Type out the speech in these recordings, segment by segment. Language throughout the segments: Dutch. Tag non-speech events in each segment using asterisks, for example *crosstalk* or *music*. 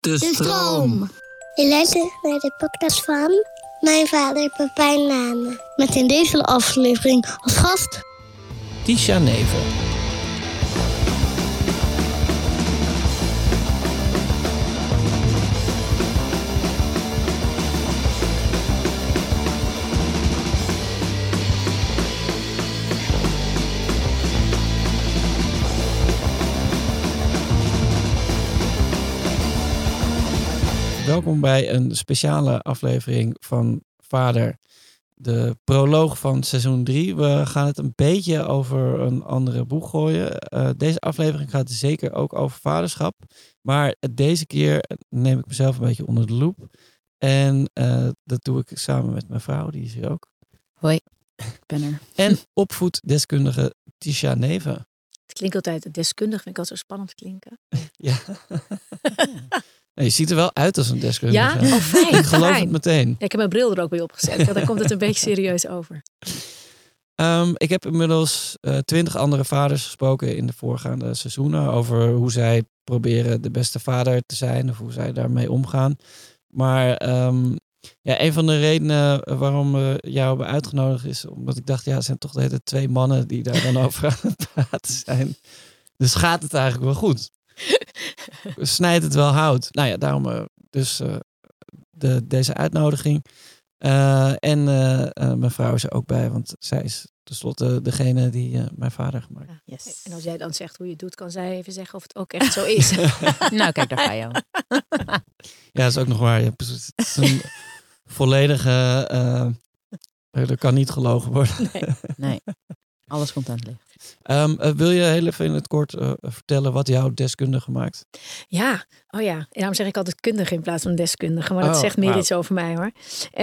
De stroom. Je luistert naar de podcast van mijn vader Pepijn Nane. Met in deze aflevering als gast Tisha Nevel. Welkom bij een speciale aflevering van Vader. De proloog van seizoen 3. We gaan het een beetje over een andere boeg gooien. Eh, deze aflevering gaat zeker ook over vaderschap. Maar deze keer neem ik mezelf een beetje onder de loep. En eh, dat doe ik samen met mijn vrouw, die is hier ook. Hoi, ik ben er. *laughs* En opvoeddeskundige Tisha Neven. Het klinkt altijd deskundig, vind ik altijd zo spannend klinken. Ja. *laughs* *laughs* Je ziet er wel uit als een deskundige. Ja? Oh, fijn. *laughs* Ik geloof fijn. het meteen. Ja, ik heb mijn bril er ook bij opgezet. Ja, dan komt het een beetje serieus over. Ehm, ik heb inmiddels twintig andere vaders gesproken in de voorgaande seizoenen over hoe zij proberen de beste vader te zijn of hoe zij daarmee omgaan. Maar ehm, ja, een van de redenen waarom we jou hebben uitgenodigd is omdat ik dacht, ja, het zijn toch de hele twee mannen die daar dan *laughs* over aan het praten zijn. Dus gaat het eigenlijk wel goed? *laughs* Snijdt het wel hout? Nou ja, daarom uh, dus uh, de, deze uitnodiging. Uh, en mijn vrouw is er ook bij, want zij is tenslotte degene die mijn vader gemaakt heeft. Ja, yes. En als jij dan zegt hoe je het doet, kan zij even zeggen of het ook echt zo is. *laughs* nou, kijk, daar ga je al. *laughs* ja, dat is ook nog waar. Ja, het is een volledige... er kan niet gelogen worden. Nee, nee. Alles komt aan het licht. Um, uh, wil je heel even in het kort uh, vertellen wat jou deskundige maakt? Ja, oh ja. En daarom zeg ik altijd kundige in plaats van deskundige. Maar dat Oh, zegt meer iets over mij hoor.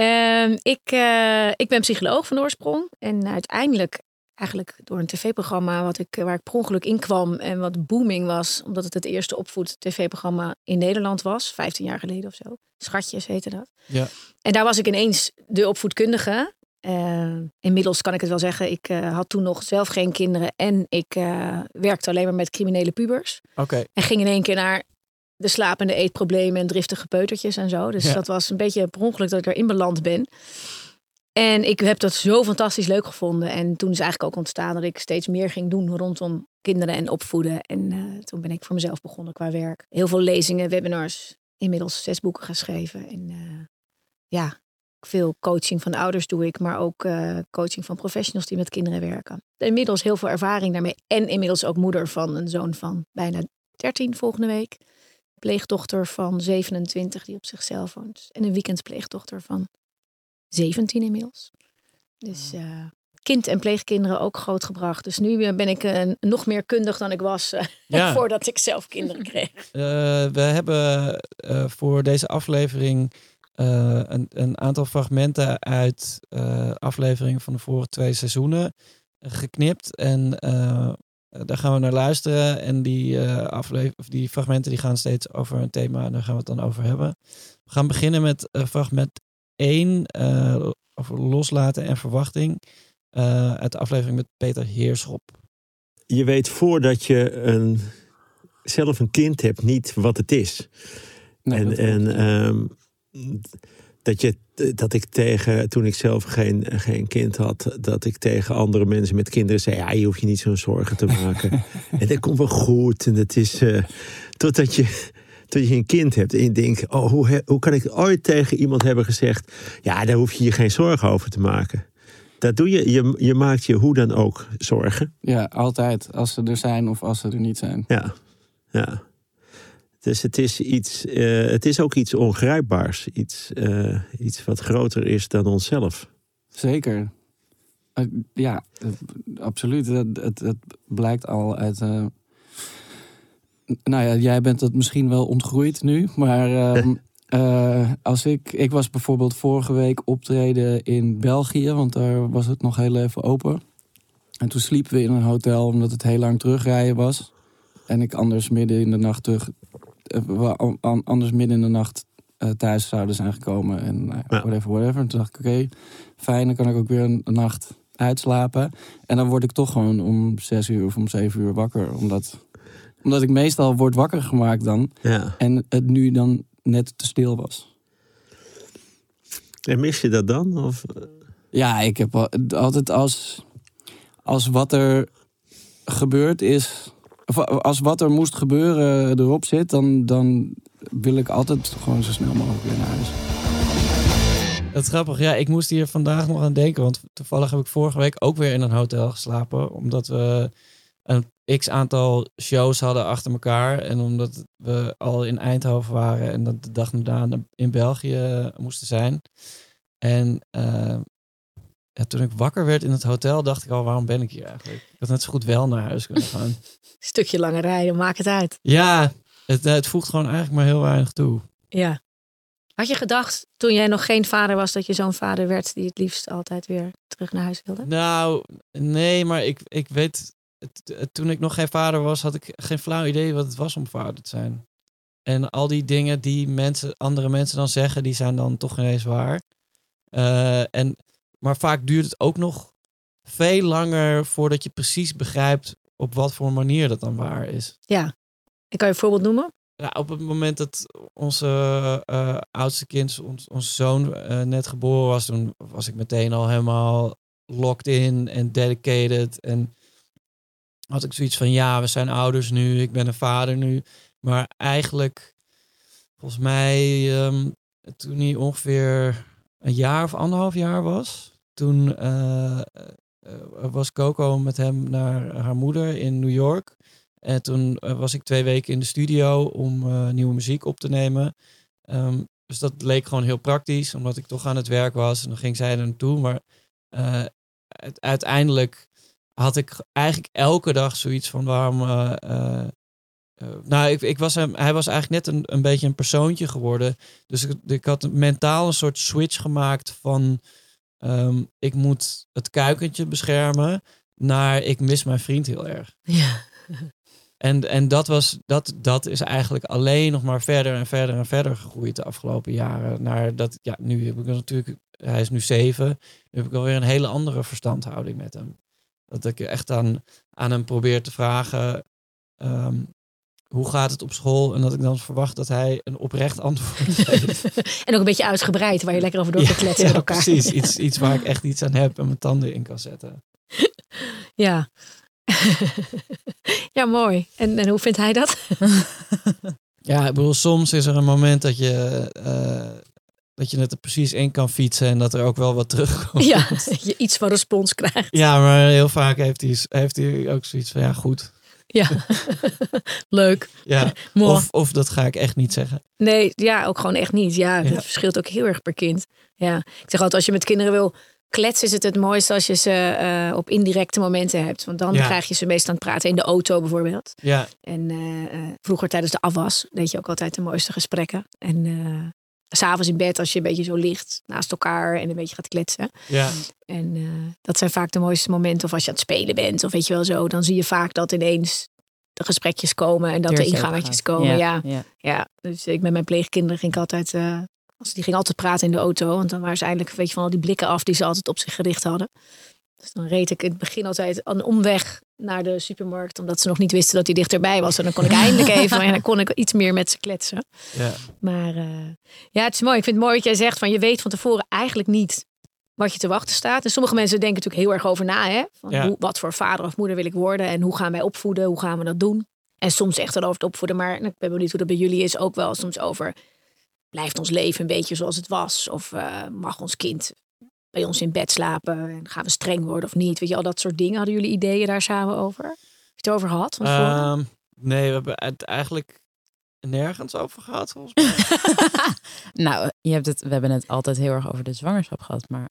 Um, ik, uh, ik ben psycholoog van oorsprong. En uiteindelijk, eigenlijk door een tv-programma wat ik, waar ik per ongeluk in kwam. En wat booming was, omdat het het eerste opvoed-tv-programma in Nederland was. 15 jaar geleden of zo. Schatjes heette dat. Ja. En daar was ik ineens de opvoedkundige. Uh, inmiddels kan ik het wel zeggen, ik uh, had toen nog zelf geen kinderen en ik uh, werkte alleen maar met criminele pubers. Oké. Okay. En ging in één keer naar de slapende eetproblemen en driftige peutertjes en zo. Dus Ja. dat was een beetje per ongeluk dat ik erin beland ben. En ik heb dat zo fantastisch leuk gevonden. En toen is eigenlijk ook ontstaan dat ik steeds meer ging doen rondom kinderen en opvoeden. En toen ben ik voor mezelf begonnen qua werk. Heel veel lezingen, webinars, inmiddels zes boeken geschreven. En ja, veel coaching van ouders doe ik, maar ook uh, coaching van professionals die met kinderen werken. Inmiddels heel veel ervaring daarmee. En inmiddels ook moeder van een zoon van bijna 13 volgende week. Pleegdochter van 27 die op zichzelf woont. En een weekendpleegdochter van 17 inmiddels. Dus uh, kind en pleegkinderen ook grootgebracht. Dus nu ben ik uh, nog meer kundig dan ik was uh, *laughs* Ja. voordat ik zelf kinderen kreeg. We hebben voor deze aflevering uh, een, een, aantal fragmenten uit uh, afleveringen van de vorige twee seizoenen geknipt. En uh, daar gaan we naar luisteren. En die, aflever- of die fragmenten die gaan steeds over een thema en daar gaan we het dan over hebben. We gaan beginnen met fragment 1 over loslaten en verwachting. uit de aflevering met Peter Heerschop. Je weet voordat je een, zelf een kind hebt niet wat het is. Nee, en en um, dat, je, dat ik tegen, toen ik zelf geen, geen kind had, dat ik tegen andere mensen met kinderen zei: Ja, je hoeft je niet zo'n zorgen te maken. *laughs* en dat komt wel goed. En dat is uh, totdat je, dat je een kind hebt en je denkt: oh, hoe, he- hoe kan ik ooit tegen iemand hebben gezegd: ja, daar hoef je je geen zorgen over te maken. Dat doe je, je, je maakt je hoe dan ook zorgen. Ja, altijd. Als ze er zijn of als ze er niet zijn. Ja, ja. Dus het is, iets, eh, het is ook iets ongrijpbaars. Iets, eh, iets wat groter is dan onszelf. Zeker. Eh, ja, absoluut. Het, het, het blijkt al uit. nou ja, jij bent het misschien wel ontgroeid nu, maar ehm, *laughs* eh, als ik, ik was bijvoorbeeld vorige week optreden in België, want daar was het nog heel even open. En toen sliepen we in een hotel omdat het heel lang terugrijden was. En ik anders midden in de nacht terug, eh, an- anders midden in de nacht eh, thuis zouden zijn gekomen. En nou whatever, whatever. En toen dacht ik, oké, fijn, dan kan ik ook weer een, een nacht uitslapen. En dan word ik toch gewoon om zes uur of om zeven uur wakker. Omdat, omdat ik meestal word wakker gemaakt dan. Ja. En het nu dan net te stil was. En mis je dat dan? Of, Ja, ik heb al- altijd als, als wat er gebeurd is. Als wat er moest gebeuren erop zit, dan, dan wil ik altijd gewoon zo snel mogelijk weer naar huis. Dat is grappig. Ja, ik moest hier vandaag nog aan denken. Want toevallig heb ik vorige week ook weer in een hotel geslapen. Omdat we een x aantal shows hadden achter elkaar. En omdat we al in Eindhoven waren. En dat de dag daarna in België moesten zijn. En eh, ja, toen ik wakker werd in het hotel, dacht ik al, waarom ben ik hier eigenlijk? Ik had net zo goed wel naar huis kunnen gaan. *laughs* Stukje langer rijden, maakt het uit. ja, het, het voegt gewoon eigenlijk maar heel weinig toe. Ja. Had je gedacht toen jij nog geen vader was dat je zo'n vader werd die het liefst altijd weer terug naar huis wilde? Nou, nee, maar ik, ik weet, toen ik nog geen vader was, had ik geen flauw idee wat het was om vader te zijn. En al die dingen die mensen, andere mensen dan zeggen, die zijn dan toch ineens waar. Eh, en, maar vaak duurt het ook nog veel langer voordat je precies begrijpt op wat voor manier dat dan waar is. Ja. Ik kan je een voorbeeld noemen. Ja, op het moment dat onze eh, oudste kind, ons, onze zoon, eh, net geboren was, toen was ik meteen al helemaal locked in en dedicated. En had ik zoiets van, ja, we zijn ouders nu, ik ben een vader nu. Maar eigenlijk, volgens mij, ehm, toen hij ongeveer een jaar of anderhalf jaar was, toen eh, eh, was Coco met hem naar haar moeder in New York. En toen eh, was ik twee weken in de studio om eh, nieuwe muziek op te nemen. Ehm, dus dat leek gewoon heel praktisch, omdat ik toch aan het werk was. En dan ging zij er naartoe. Maar eh, uiteindelijk had ik eigenlijk elke dag zoiets van waarom. eh, eh, eh, nou, ik, ik was hem, hij was eigenlijk net een, een beetje een persoontje geworden. Dus ik, ik had mentaal een soort switch gemaakt van ehm, ik moet het kuikentje beschermen naar ik mis mijn vriend heel erg. Ja. *laughs* En, en dat, was, dat, dat is eigenlijk alleen nog maar verder en verder en verder gegroeid de afgelopen jaren. Naar dat, ja, nu heb ik natuurlijk, hij is nu zeven, nu heb ik alweer een hele andere verstandhouding met hem. Dat ik echt aan, aan hem probeer te vragen, ehm, hoe gaat het op school? En dat ik dan verwacht dat hij een oprecht antwoord *laughs* geeft. en ook een beetje uitgebreid, waar je lekker over door te kletsen ja, met elkaar. precies. Iets, *laughs* iets waar ik echt iets aan heb en mijn tanden in kan zetten. Ja. *laughs* ja, mooi. En, en hoe vindt hij dat? Ja, ik bedoel, soms is er een moment dat je, eh, dat je het er precies in kan fietsen en dat er ook wel wat terugkomt. ja, dat je iets van respons krijgt. Ja, maar heel vaak heeft hij, heeft hij ook zoiets van, ja goed. Ja. *laughs* Leuk. Ja. *laughs* Of, of dat ga ik echt niet zeggen. Nee, ja, ook gewoon echt niet. Ja, Ja. dat verschilt ook heel erg per kind. Ja, ik zeg altijd, als je met kinderen wil kletsen, is het het mooiste als je ze eh, op indirecte momenten hebt. Want dan Ja. krijg je ze meestal aan het praten in de auto bijvoorbeeld. Ja, En eh, eh, vroeger tijdens de afwas deed je ook altijd de mooiste gesprekken. En s'avonds in bed, als je een beetje zo ligt naast elkaar en een beetje gaat kletsen. ja, En eh, dat zijn vaak de mooiste momenten. Of als je aan het spelen bent, of weet je wel zo. Dan zie je vaak dat ineens de gesprekjes komen en dat de ingangetjes komen. Ja. ja. Ja, dus ik met mijn pleegkinderen ging ik altijd, eh, als die gingen altijd praten in de auto, want dan waren ze eindelijk weet je, van al die blikken af die ze altijd op zich gericht hadden. Dus dan reed ik in het begin altijd een omweg naar de supermarkt, omdat ze nog niet wisten dat hij dichterbij was. En dan kon ik eindelijk *laughs* even en dan kon ik iets meer met ze kletsen. ja. Maar eh, ja, het is mooi. Ik vind het mooi wat jij zegt van je weet van tevoren eigenlijk niet wat je te wachten staat. En sommige mensen denken natuurlijk heel erg over na, hè? Van Ja. hoe, wat voor vader of moeder wil ik worden en hoe gaan wij opvoeden, hoe gaan we dat doen? En soms echt erover te opvoeden. Maar ik ben benieuwd hoe dat bij jullie is. Ook wel soms over, blijft ons leven een beetje zoals het was? Of eh, mag ons kind bij ons in bed slapen? En gaan we streng worden of niet? Weet je, al dat soort dingen. Hadden jullie ideeën daar samen over? Heb je het over gehad? Van? Ehm, nee, we hebben het eigenlijk nergens over gehad volgens mij. *laughs* Nou, je hebt het, we hebben het altijd heel erg over de zwangerschap gehad. Maar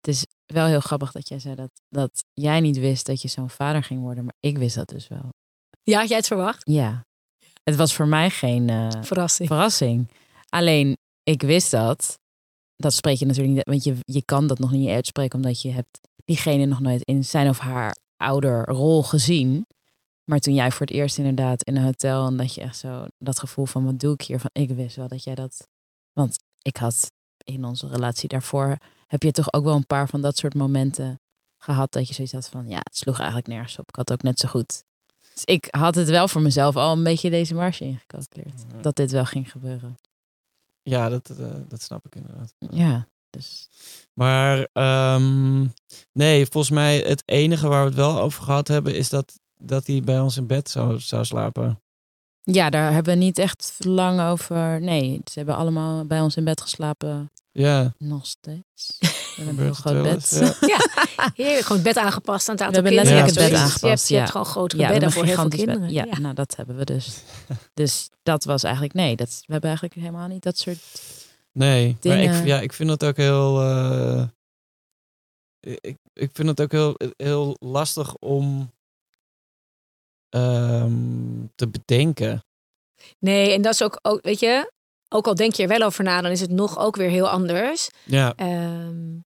het is wel heel grappig dat jij zei dat, dat jij niet wist dat je zo'n vader ging worden. Maar ik wist dat dus wel. ja, had jij het verwacht? Ja. Het was voor mij geen eh, Verrassing. verrassing. Alleen, ik wist dat. Dat spreek je natuurlijk niet, want je, je kan dat nog niet uitspreken, omdat je hebt diegene nog nooit in zijn of haar ouderrol gezien. Maar toen jij voor het eerst inderdaad in een hotel en dat je echt zo dat gevoel van wat doe ik hier, van ik wist wel dat jij dat. Want ik had in onze relatie daarvoor heb je toch ook wel een paar van dat soort momenten gehad dat je zoiets had van ja, het sloeg eigenlijk nergens op. Ik had ook net zo goed. Dus ik had het wel voor mezelf al een beetje deze marge ingecalculeerd. Dat dit wel ging gebeuren. Ja, dat, eh, dat snap ik inderdaad. Ja, dus Maar ehm, nee, volgens mij het enige waar we het wel over gehad hebben is dat, dat hij bij ons in bed zou, zou slapen. ja, daar hebben we niet echt lang over. Nee, ze hebben allemaal bij ons in bed geslapen. Ja, Nog steeds. We hebben een groot eens, bed. *laughs* ja. Heerlijk, gewoon het bed aangepast aan het We aantal hebben kinderen. letterlijk het bed aangepast, Je hebt, je hebt ja. gewoon grotere Ja, bedden voor heel veel kinderen. Ja, nou dat hebben we dus. *laughs* dus dat was eigenlijk, nee, dat, we hebben eigenlijk helemaal niet dat soort... Nee, maar ik, ja, ik vind het ook heel. eh, ik, ik vind het ook heel, heel lastig om ehm, te bedenken. Nee, en dat is ook, ook, weet je, ook al denk je er wel over na, dan is het nog ook weer heel anders. Ja, Ehm,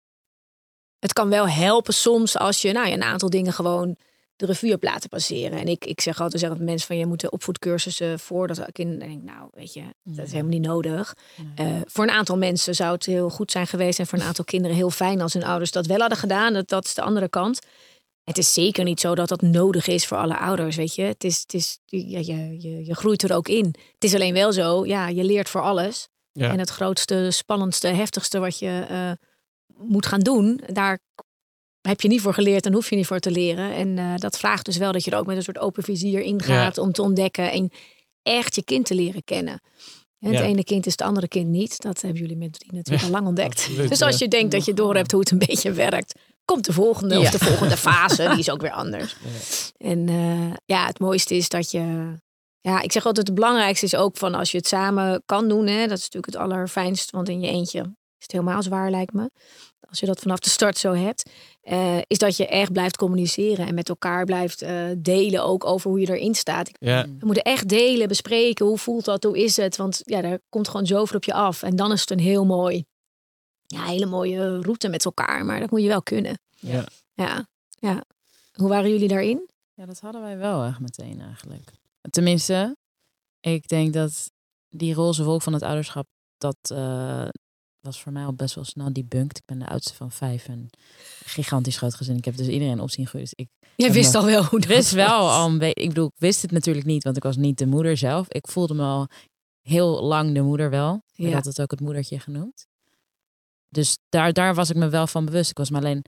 het kan wel helpen soms als je nou, ja, een aantal dingen gewoon de revue hebt laten passeren. En ik, ik zeg altijd zeggen dat mensen van je moet de opvoedcursussen voordat ik in denk, nou weet je, dat is helemaal niet nodig. Eh, voor een aantal mensen zou het heel goed zijn geweest en voor een aantal kinderen heel fijn als hun ouders dat wel hadden gedaan. Dat, dat is de andere kant. Het is zeker niet zo dat dat nodig is voor alle ouders, weet je. Het is, het is, ja, je, je, je groeit er ook in. Het is alleen wel zo, ja, je leert voor alles. ja. En het grootste, spannendste, heftigste wat je eh, moet gaan doen, daar heb je niet voor geleerd en hoef je niet voor te leren. En eh, dat vraagt dus wel dat je er ook met een soort open vizier ingaat om te ontdekken en echt je kind te leren kennen. En het Ja. ene kind is het andere kind niet. Dat hebben jullie met drie natuurlijk Ja, al lang ontdekt. absoluut, dus als ja. je denkt dat je door hebt hoe het een beetje werkt, komt de volgende of Ja. de volgende fase. Die is ook weer anders. En eh, ja, het mooiste is dat je. Ja, ik zeg altijd: het belangrijkste is ook van als je het samen kan doen. Hè, dat is natuurlijk het allerfijnst, want in je eentje is het helemaal zwaar, lijkt me. Als je dat vanaf de start zo hebt, eh, is dat je echt blijft communiceren en met elkaar blijft eh, delen ook over hoe je erin staat. ja. We moeten echt delen, bespreken. Hoe voelt dat? Hoe is het? Want ja, daar komt gewoon zoveel op je af. En dan is het een heel mooi, ja, hele mooie route met elkaar. Maar dat moet je wel kunnen. Ja. Ja, ja. Hoe waren jullie daarin? Ja, dat hadden wij wel echt meteen eigenlijk. Tenminste, ik denk dat die roze wolk van het ouderschap, dat eh, was voor mij al best wel snel debunked. Ik ben de oudste van vijf en gigantisch groot gezin. Ik heb dus iedereen op zien groeien. Dus ik Jij wist maar- al wel hoe dat wist wel al een. Ik bedoel, ik wist het natuurlijk niet, want ik was niet de moeder zelf. Ik voelde me al heel lang de moeder wel. Ik Ja. had het ook het moedertje genoemd. Dus daar, daar was ik me wel van bewust. Ik was me alleen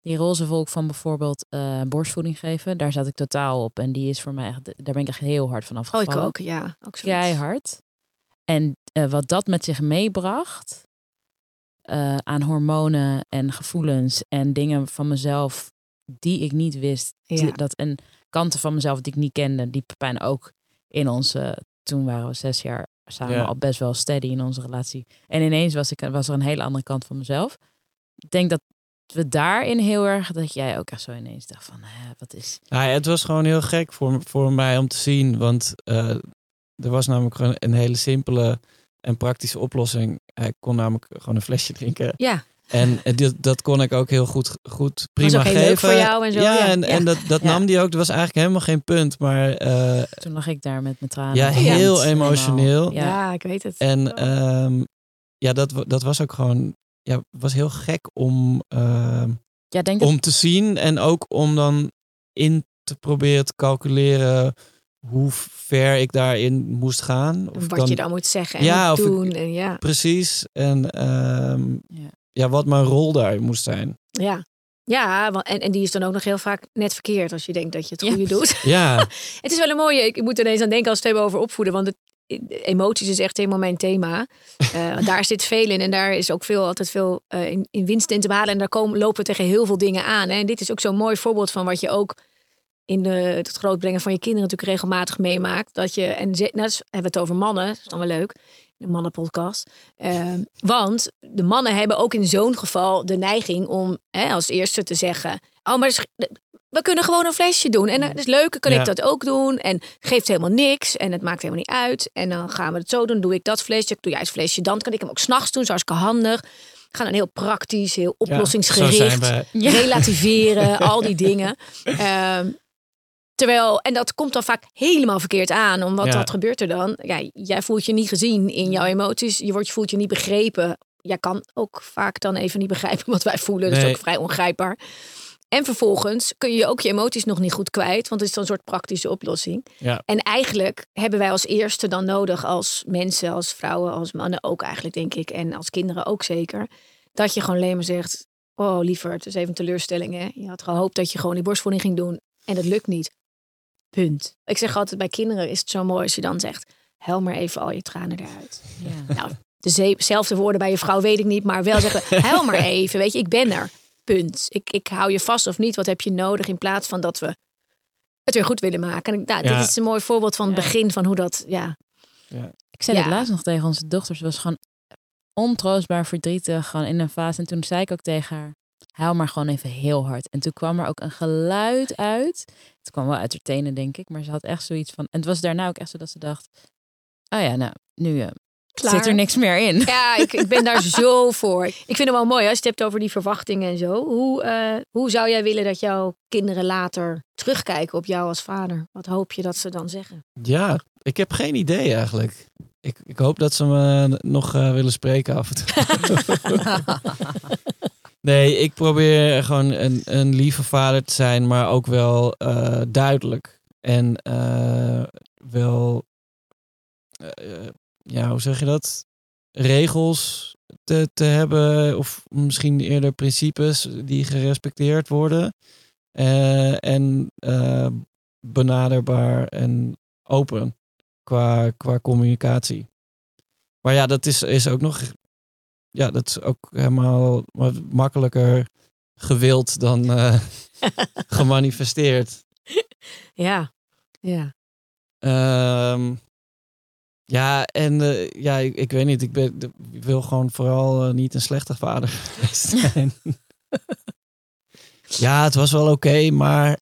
die roze wolk van bijvoorbeeld eh, borstvoeding geven. Daar zat ik totaal op. En die is voor mij echt, daar ben ik echt heel hard van Oh, ik afgevallen. ook, ja. Ook. Keihard. En eh, wat dat met zich meebracht eh, aan hormonen en gevoelens en dingen van mezelf die ik niet wist. Ja. Die- Dat, en kanten van mezelf die ik niet kende, die Pepijn ook in onze, toen waren we zes jaar samen Ja. al best wel steady in onze relatie. En ineens was, ik, was er een hele andere kant van mezelf. Ik denk dat we daarin heel erg, dat jij ook echt zo ineens dacht van, hè, wat is... Nou, ja, het was gewoon heel gek voor, voor mij om te zien. Want eh, er was namelijk gewoon een hele simpele en praktische oplossing. Hij kon namelijk gewoon een flesje drinken. Ja, En eh, dit, dat kon ik ook heel goed, goed prima was ook heel geven. leuk voor jou en zo, Ja, ja. en, Ja. en dat, dat Ja. nam die ook. Dat was eigenlijk helemaal geen punt. Maar eh, Toen lag ik daar met mijn tranen. ja, heel emotioneel. Ja. ik weet het. En ehm, ja, dat, dat was ook gewoon... Ja, was heel gek om, ehm, Ja, denk dat om te zien. En ook om dan in te proberen te calculeren hoe ver ik daarin moest gaan. Of wat dan- je dan moet zeggen en Ja, ik- doen. En ja, Precies. En ehm, Ja. ja, wat mijn rol daar moest zijn. ja. Ja, en, en die is dan ook nog heel vaak net verkeerd als je denkt dat je het Ja. goede doet. Ja, *laughs* Het is wel een mooie, ik moet er ineens aan denken als we het hebben over opvoeden, want het, emoties is echt helemaal mijn thema. Eh, *laughs* daar zit veel in en daar is ook veel, altijd veel eh, in, in winst in te behalen. En daar komen, lopen we tegen heel veel dingen aan. Hè. En dit is ook zo'n mooi voorbeeld van wat je ook in de, het grootbrengen van je kinderen natuurlijk regelmatig meemaakt. Dat je, en ze- nou, dus hebben we het over mannen, dat is dan wel leuk, de mannenpodcast. Eh, want de mannen hebben ook in zo'n geval de neiging om hè, als eerste te zeggen... Oh, maar we kunnen gewoon een flesje doen. En dat is leuk, kan Ja. ik dat ook doen. En geeft helemaal niks. En het maakt helemaal niet uit. En dan gaan we het zo doen. Doe ik dat flesje, doe jij het flesje. Dan kan ik hem ook s'nachts doen, zo hartstikke handig. We gaan dan heel praktisch, heel ja, zo oplossingsgericht zijn we. relativeren, al die dingen. Ehm, terwijl, en dat komt dan vaak helemaal verkeerd aan, omdat Ja. wat gebeurt er dan? Ja, jij voelt je niet gezien in jouw emoties, je wordt, je voelt je niet begrepen. Jij kan ook vaak dan even niet begrijpen wat wij voelen, dat is Nee. ook vrij ongrijpbaar. En vervolgens kun je ook je emoties nog niet goed kwijt, want het is dan een soort praktische oplossing. Ja. En eigenlijk hebben wij als eerste dan nodig als mensen, als vrouwen, als mannen ook eigenlijk, denk ik. En als kinderen ook zeker. Dat je gewoon alleen maar zegt, oh liever, het is even een teleurstelling. Hè? Je had gehoopt dat je gewoon die borstvoeding ging doen. En dat lukt niet. Punt. Ik zeg altijd, bij kinderen is het zo mooi als je dan zegt, huil maar even al je tranen eruit. Ja. Nou, dezelfde woorden bij je vrouw weet ik niet, maar wel zeggen, *laughs* huil maar even. Weet je, ik ben er. Punt. Ik, ik hou je vast of niet. Wat heb je nodig in plaats van dat we het weer goed willen maken. En ik- nou, Ja. dit is een mooi voorbeeld van het Ja. begin van hoe dat, ja. Ik zei Ja. het laatst nog tegen onze dochter. Ze was gewoon ontroostbaar verdrietig. Gewoon in een fase. En toen zei ik ook tegen haar. Huil maar gewoon even heel hard. En toen kwam er ook een geluid uit. Het kwam wel uit haar tenen, denk ik. Maar ze had echt zoiets van... En het was daarna ook echt zo dat ze dacht... Oh ja, nou, nu eh, zit er niks meer in. Ja, ik, ik ben daar *laughs* zo voor. Ik vind het wel mooi als je het hebt over die verwachtingen en zo. Hoe, eh, hoe zou jij willen dat jouw kinderen later terugkijken op jou als vader? Wat hoop je dat ze dan zeggen? Ja, ik heb geen idee eigenlijk. Ik, ik hoop dat ze me nog eh, willen spreken af en toe. *laughs* *laughs* nee, ik probeer gewoon een, een lieve vader te zijn, maar ook wel eh, duidelijk. En eh, wel, eh, ja, hoe zeg je dat? Regels te, te hebben, of misschien eerder principes die gerespecteerd worden. En benaderbaar en open qua, qua communicatie. Maar ja, dat is, is ook nog. Ja, dat is ook helemaal wat makkelijker gewild dan eh, *laughs* gemanifesteerd. Ja, ja. Ehm, ja, en eh, ja, ik, ik weet niet. Ik, ben, ik wil gewoon vooral eh, niet een slechte vader *laughs* zijn. *laughs* ja, het was wel oké, maar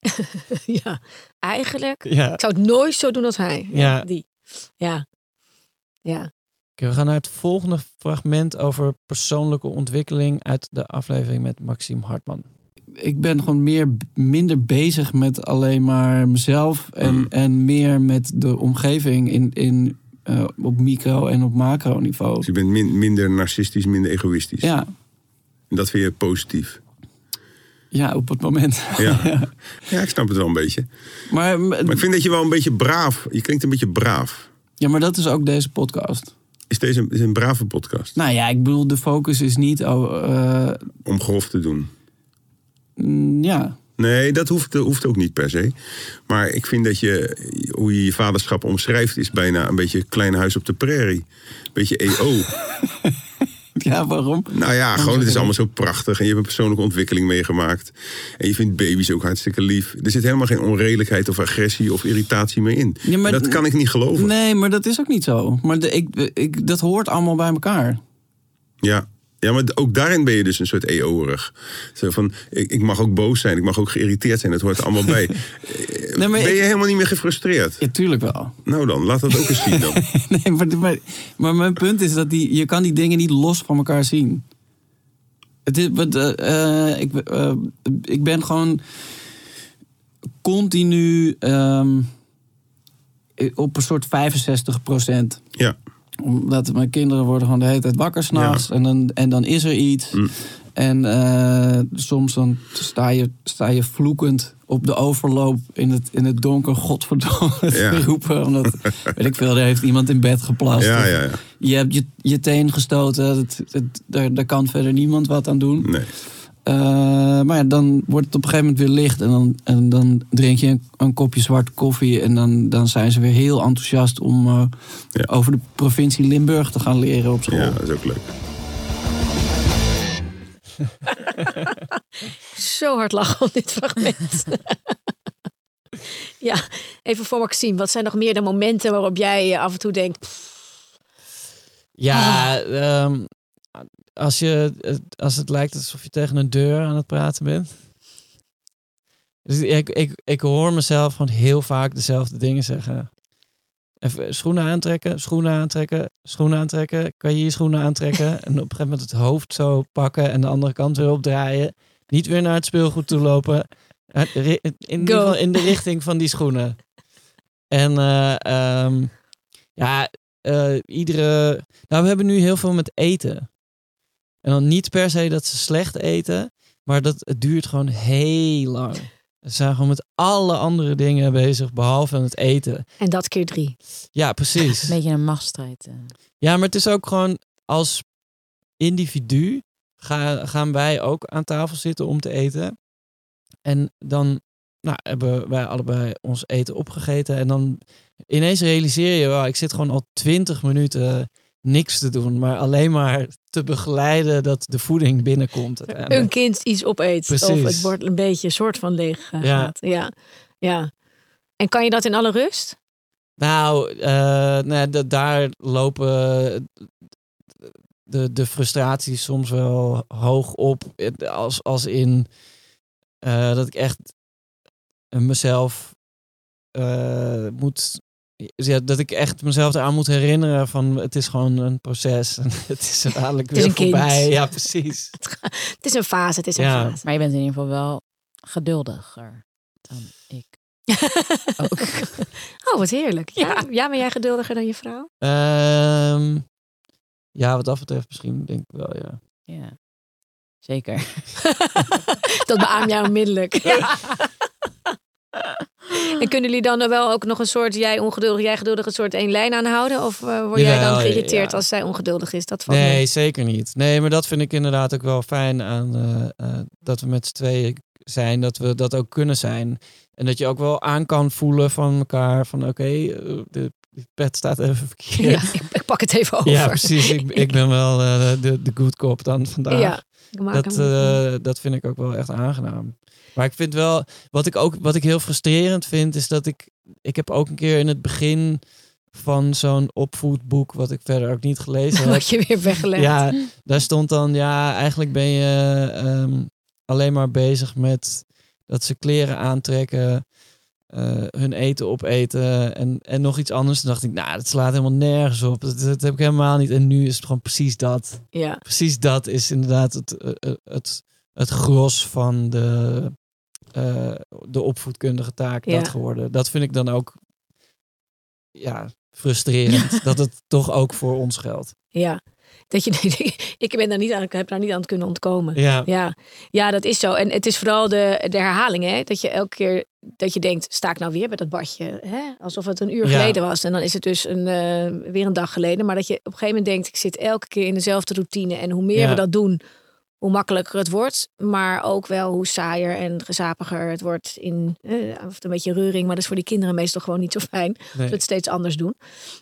ja, eigenlijk. ja. Ik zou het nooit zo doen als hij. Ja. Die. Ja. Ja. We gaan naar het volgende fragment over persoonlijke ontwikkeling uit de aflevering met Maxime Hartman. ik ben gewoon meer, minder bezig met alleen maar mezelf en, Mm. en meer met de omgeving in, in, eh, op micro- en op macroniveau. Dus je bent min- minder narcistisch, minder egoïstisch. Ja, En dat vind je positief. ja, op het moment. Ja. *laughs* ja, ik snap het wel een beetje. Maar, Maar ik vind dat je wel een beetje braaf... Je klinkt een beetje braaf. ja, maar dat is ook deze podcast. Is deze is een brave podcast? Nou ja, ik bedoel, de focus is niet. Oh, eh, Om grof te doen. mm, ja, Nee, dat hoeft, hoeft ook niet per se. Maar ik vind dat je, hoe je je vaderschap omschrijft, is bijna een beetje klein huis op de prairie. Beetje EO. *laughs* *laughs* ja, waarom? nou ja, gewoon het is allemaal zo prachtig. En je hebt een persoonlijke ontwikkeling meegemaakt. En je vindt baby's ook hartstikke lief. Er zit helemaal geen onredelijkheid of agressie of irritatie meer in. Ja, maar- En dat kan ik niet geloven. Nee, maar dat is ook niet zo. Maar de, ik, ik, dat hoort allemaal bij elkaar. Ja. Ja, maar ook daarin ben je dus een soort EO-erig. Zo van, ik, ik mag ook boos zijn, ik mag ook geïrriteerd zijn, dat hoort er allemaal bij. *laughs* Nee, maar ben ik- je helemaal niet meer gefrustreerd? Ja, tuurlijk wel. Nou dan, laat dat ook eens zien dan. *laughs* Nee, maar, maar, maar mijn punt is dat die, je kan die dingen niet los van elkaar zien. Het is, eh, eh, ik, eh, ik ben gewoon continu ehm, op een soort 65 procent. Ja. Omdat mijn kinderen worden gewoon de hele tijd wakker s'nachts. En, dan, en dan is er iets. Mm. En eh, soms dan sta je, sta je vloekend op de overloop in het, in het donker. Godverdomme te Ja. *laughs* roepen. Omdat, weet ik veel, er heeft iemand in bed geplast. Ja, ja. Je hebt je, je teen gestoten. Daar, daar kan verder niemand wat aan doen. Nee. Eh, maar ja, dan wordt het op een gegeven moment weer licht. En dan, en dan drink je een, een kopje zwarte koffie. En dan, dan zijn ze weer heel enthousiast om eh, Ja. over de provincie Limburg te gaan leren op school. Ja, dat is ook leuk. *laughs* Zo hard lachen om dit fragment. *laughs* ja, even voor Maxime. Wat zijn nog meer de momenten waarop jij af en toe denkt... pff, Ja, ehm, als, je, het- als het lijkt alsof je tegen een deur aan het praten bent. Dus ik, ik, ik hoor mezelf gewoon heel vaak dezelfde dingen zeggen. Even schoenen aantrekken, schoenen aantrekken, schoenen aantrekken. Kan je je schoenen aantrekken? *laughs* En op een gegeven moment het hoofd zo pakken en de andere kant weer opdraaien. Niet weer naar het speelgoed toe lopen. Eh, In, in de richting van die schoenen. En eh, ehm, ja, eh, iedere. Nou, we hebben nu heel veel met eten. En dan niet per se dat ze slecht eten, maar dat het duurt gewoon heel lang. Ze zijn gewoon met alle andere dingen bezig, behalve het eten. En dat keer drie. Ja, precies. Een beetje een machtsstrijd. eh. Ja, maar het is ook gewoon als individu ga, gaan wij ook aan tafel zitten om te eten. En dan nou, hebben wij allebei ons eten opgegeten. En dan ineens realiseer je, wel, ik zit gewoon al twintig minuten niks te doen. Maar alleen maar te begeleiden dat de voeding binnenkomt. *laughs* Een kind iets opeet. Of het wordt een beetje een soort van leeg eh, Ja. gaat. Ja. ja. En kan je dat in alle rust? Nou, eh, nou da- daar lopen de, de frustraties soms wel hoog op. Als, als in eh, dat ik echt mezelf eh, moet. Ja, dat ik echt mezelf eraan moet herinneren van het is gewoon een proces. En *laughs* het is er dadelijk Het is weer een kind. voorbij. Ja, precies. *laughs* Het is een fase, het is een Ja. fase. Maar je bent in ieder geval wel geduldiger dan ik. *laughs* Ook. oh, wat heerlijk. Ja. ja, ben jij geduldiger dan je vrouw? Ehm, ja, wat dat betreft misschien denk ik wel, ja. Ja, zeker. Dat beaam jij onmiddellijk. En kunnen jullie dan wel ook nog een soort, jij ongeduldig, jij geduldig, een soort één lijn aanhouden? Of eh, word jij dan geïrriteerd ja. als zij ongeduldig is? Dat valt Nee, mee. zeker niet. Nee, maar dat vind ik inderdaad ook wel fijn aan eh, eh, dat we met z'n tweeën zijn, dat we dat ook kunnen zijn. En dat je ook wel aan kan voelen van elkaar van oké, de pet staat even verkeerd. Ja, ik, ik pak het even over. Ja, precies. Ik, *laughs* ik ben wel eh, de, de good cop dan vandaag. Ja, dat, eh, dat vind ik ook wel echt aangenaam. Maar ik vind wel, wat ik ook wat ik heel frustrerend vind, is dat ik, ik heb ook een keer in het begin van zo'n opvoedboek, wat ik verder ook niet gelezen *laughs* heb. Wat je weer weggelegd. Ja, daar stond dan, ja, eigenlijk ben je ehm, alleen maar bezig met dat ze kleren aantrekken, eh, hun eten opeten en, en nog iets anders. Toen dacht ik, nou, dat slaat helemaal nergens op. Dat, dat heb ik helemaal niet. En nu is het gewoon precies dat. Ja. Precies dat is inderdaad het, eh, eh, het, het gros van de, de opvoedkundige taak Ja. dat geworden. Dat vind ik dan ook, ja, frustrerend. *laughs* dat het toch ook voor ons geldt. Ja. Dat je, *laughs* ik ben daar niet aan, ik heb daar niet aan het kunnen ontkomen. Ja. Ja, ja dat is zo. En het is vooral de, de herhaling, hè? Dat je elke keer dat je denkt, sta ik nou weer bij dat badje? Hè? Alsof het een uur Ja. geleden was. En dan is het dus een, eh, weer een dag geleden. Maar dat je op een gegeven moment denkt, ik zit elke keer in dezelfde routine. En hoe meer Ja. we dat doen, hoe makkelijker het wordt. Maar ook wel hoe saaier en gezapiger het wordt. In, eh, of een beetje reuring, maar dat is voor die kinderen meestal gewoon niet zo fijn. Dat we het steeds anders doen.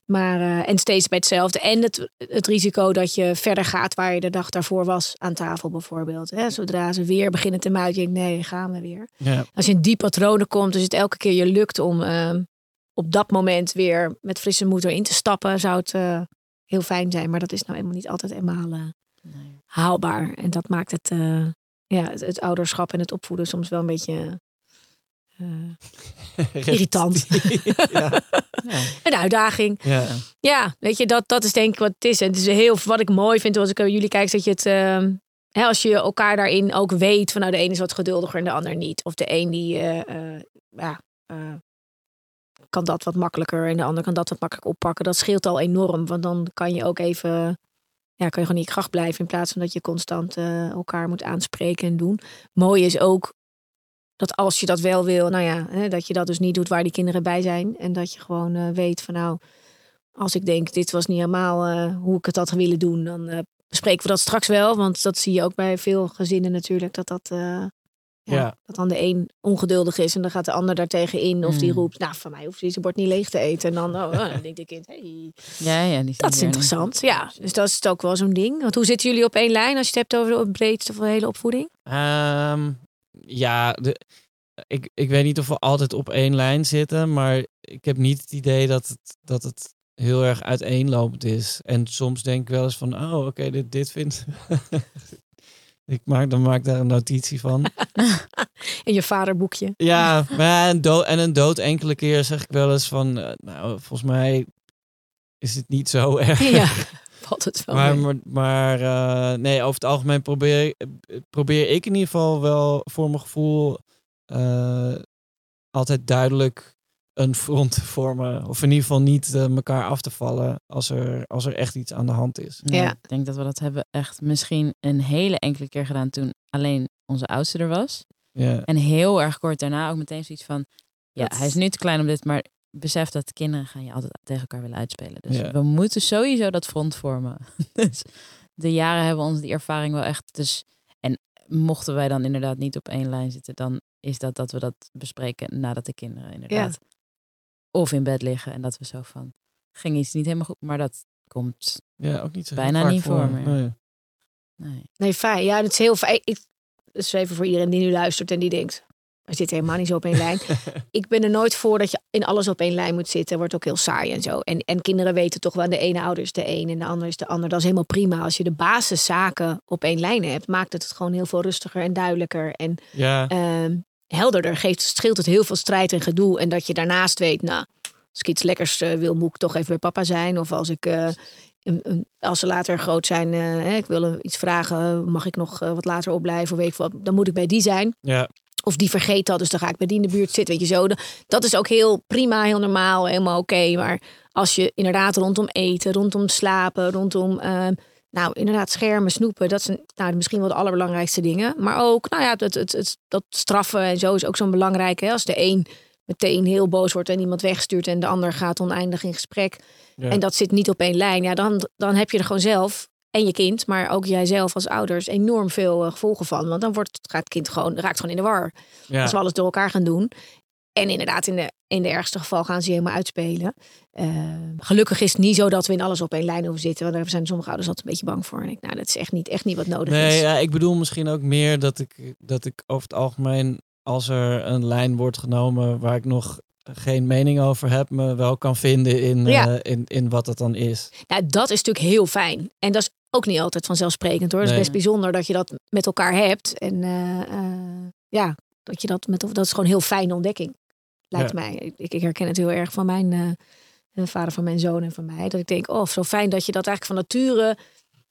Maar, eh, en steeds bij hetzelfde. En het, het risico dat je verder gaat waar je de dag daarvoor was aan tafel bijvoorbeeld. Hè? Zodra ze weer beginnen te muiten, denk ik, nee, gaan we weer. Ja. Als je in die patronen komt, dus het elke keer je lukt om eh, op dat moment weer met frisse moed erin te stappen, zou het eh, heel fijn zijn. Maar dat is nou helemaal niet altijd eenmaal haalbaar. En dat maakt het, eh, ja, het, het ouderschap en het opvoeden soms wel een beetje eh, *laughs* irritant. *laughs* ja. een uitdaging. Ja. Ja, weet je, dat, dat is denk ik wat het is. En het is heel, wat ik mooi vind als ik naar jullie kijk, is dat je het, ehm, hè, als je elkaar daarin ook weet, van nou de een is wat geduldiger en de ander niet. Of de een die, eh, eh, ja, eh, kan dat wat makkelijker en de ander kan dat wat makkelijker oppakken. Dat scheelt al enorm, want dan kan je ook even, ja, kan je gewoon in je kracht blijven in plaats van dat je constant eh, elkaar moet aanspreken en doen. Mooi is ook dat als je dat wel wil, nou ja, hè, dat je dat dus niet doet waar die kinderen bij zijn. En dat je gewoon eh, weet van nou, als ik denk dit was niet helemaal eh, hoe ik het had willen doen, dan bespreken we dat straks wel. Want dat zie je ook bij veel gezinnen natuurlijk. Dat dat, ja, dat dan de een ongeduldig is. En dan gaat de ander daartegen in. Of die Mm. roept, nou van mij hoeft hij zijn bord niet leeg te eten. En dan, oh, oh, dan *laughs* denkt de kind, hey, Ja, ja, die dat is interessant. Ja, dus dat is ook wel zo'n ding. Want hoe zitten jullie op één lijn als je het hebt over de breedste van de hele opvoeding? Ehm, ja, de, ik, ik weet niet of we altijd op één lijn zitten, maar ik heb niet het idee dat het, dat het heel erg uiteenlopend is. En soms denk ik wel eens van, oh, oké, dit, dit vindt... *laughs* ik maak, dan maak ik daar een notitie van. *laughs* In je vaderboekje. Ja, maar een dood, en een dood enkele keer zeg ik wel eens van, eh, nou, volgens mij is het niet zo *laughs* erg. Ja, valt het wel Maar, mee. maar, maar eh, nee, over het algemeen probeer, probeer ik in ieder geval wel voor mijn gevoel eh, altijd duidelijk een front te vormen. Of in ieder geval niet eh, elkaar af te vallen als er, als er echt iets aan de hand is. Ja, Ja. Ik denk dat we dat hebben echt misschien een hele enkele keer gedaan toen alleen onze oudste er was. Ja, En heel erg kort daarna ook meteen zoiets van, ja, Dat- hij is nu te klein om dit, maar besef dat de kinderen gaan je altijd tegen elkaar willen uitspelen. Dus Ja. we moeten sowieso dat front vormen. *laughs* dus de jaren hebben ons die ervaring wel echt. Dus, en mochten wij dan inderdaad niet op één lijn zitten, dan is dat dat we dat bespreken nadat de kinderen inderdaad of in bed liggen. En dat we zo van, ging iets niet helemaal goed, maar dat komt. ja ook niet zo heel Bijna niet voor me. Nee. Nee. Nee, fijn. Ja, dat is heel fijn. Ik, is even voor iedereen die nu luistert en die denkt... We zitten helemaal niet zo op één *laughs* lijn. Ik ben er nooit voor dat je in alles op één lijn moet zitten. Wordt ook heel saai en zo. En, en kinderen weten toch wel, de ene ouder is de een en de ander is de ander. Dat is helemaal prima. Als je de basiszaken op één lijn hebt, maakt het het gewoon heel veel rustiger en duidelijker. En Ja, ehm, helderder. Geeft, scheelt het heel veel strijd en gedoe. En dat je daarnaast weet, nou, als ik iets lekkers eh, wil, moet ik toch even bij papa zijn. Of als ik, eh, een, een- als ze later groot zijn, eh, hè, ik wil iets vragen, mag ik nog wat later opblijven? Of weet ik wat, dan moet ik bij die zijn. ja, Of die vergeet dat, dus dan ga ik bij die in de buurt zitten. Weet je zo. Dat is ook heel prima, heel normaal, helemaal oké. Maar als je inderdaad rondom eten, rondom slapen, rondom. ehm, nou, inderdaad, schermen, snoepen. Dat zijn nou, misschien wel de allerbelangrijkste dingen. Maar ook, nou ja, het, het, het, dat straffen en zo is ook zo'n belangrijk. Hè? Als de een meteen heel boos wordt en iemand wegstuurt... en de ander gaat oneindig in gesprek. ja. En dat zit niet op één lijn. Ja, dan, dan heb je er gewoon zelf en je kind, maar ook jijzelf als ouders enorm veel eh, gevolgen van. Want dan wordt, gaat het kind gewoon, raakt gewoon in de war. ja. Als we alles door elkaar gaan doen. En inderdaad, in de, in de ergste geval gaan ze helemaal uitspelen. Eh, gelukkig is het niet zo dat we in alles op één lijn hoeven zitten. Want daar zijn sommige ouders altijd een beetje bang voor. En ik, nou, dat is echt niet, echt niet wat nodig Nee, is. ja, ik bedoel misschien ook meer dat ik, dat ik over het algemeen, als er een lijn wordt genomen waar ik nog geen mening over heb, me wel kan vinden in, Ja. eh, in, in wat het dan is. Nou, dat is natuurlijk heel fijn. En dat is ook niet altijd vanzelfsprekend hoor. Het is best bijzonder dat je dat met elkaar hebt. En eh, eh, ja, dat je dat met dat is gewoon een heel fijne ontdekking. Lijkt Ja. mij. Ik, ik herken het heel erg van mijn eh, eh, vader van mijn zoon en van mij. Dat ik denk, oh, zo fijn dat je dat eigenlijk van nature,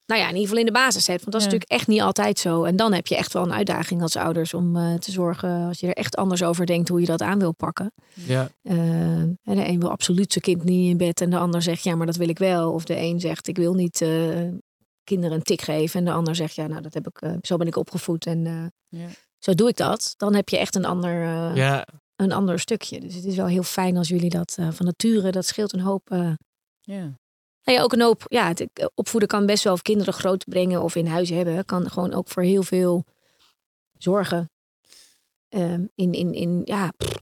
nou ja, in ieder geval in de basis hebt. Want dat is Ja. natuurlijk echt niet altijd zo. En dan heb je echt wel een uitdaging als ouders om eh, te zorgen, als je er echt anders over denkt, hoe je dat aan wil pakken. Ja, en de een wil absoluut zijn kind niet in bed en de ander zegt ja, maar dat wil ik wel. Of de een zegt ik wil niet kinderen een tik geven en de ander zegt ja, nou dat heb ik, zo ben ik opgevoed en Ja. zo doe ik dat. Dan heb je echt een ander, ja, een ander stukje. Dus het is wel heel fijn als jullie dat eh, van nature, dat scheelt een hoop. eh, Ja. nou ja, ook een hoop. Ja, het, eh, opvoeden kan best wel of kinderen groot brengen of in huis hebben, kan gewoon ook voor heel veel zorgen. Ehm, in, in, in, ja, pff,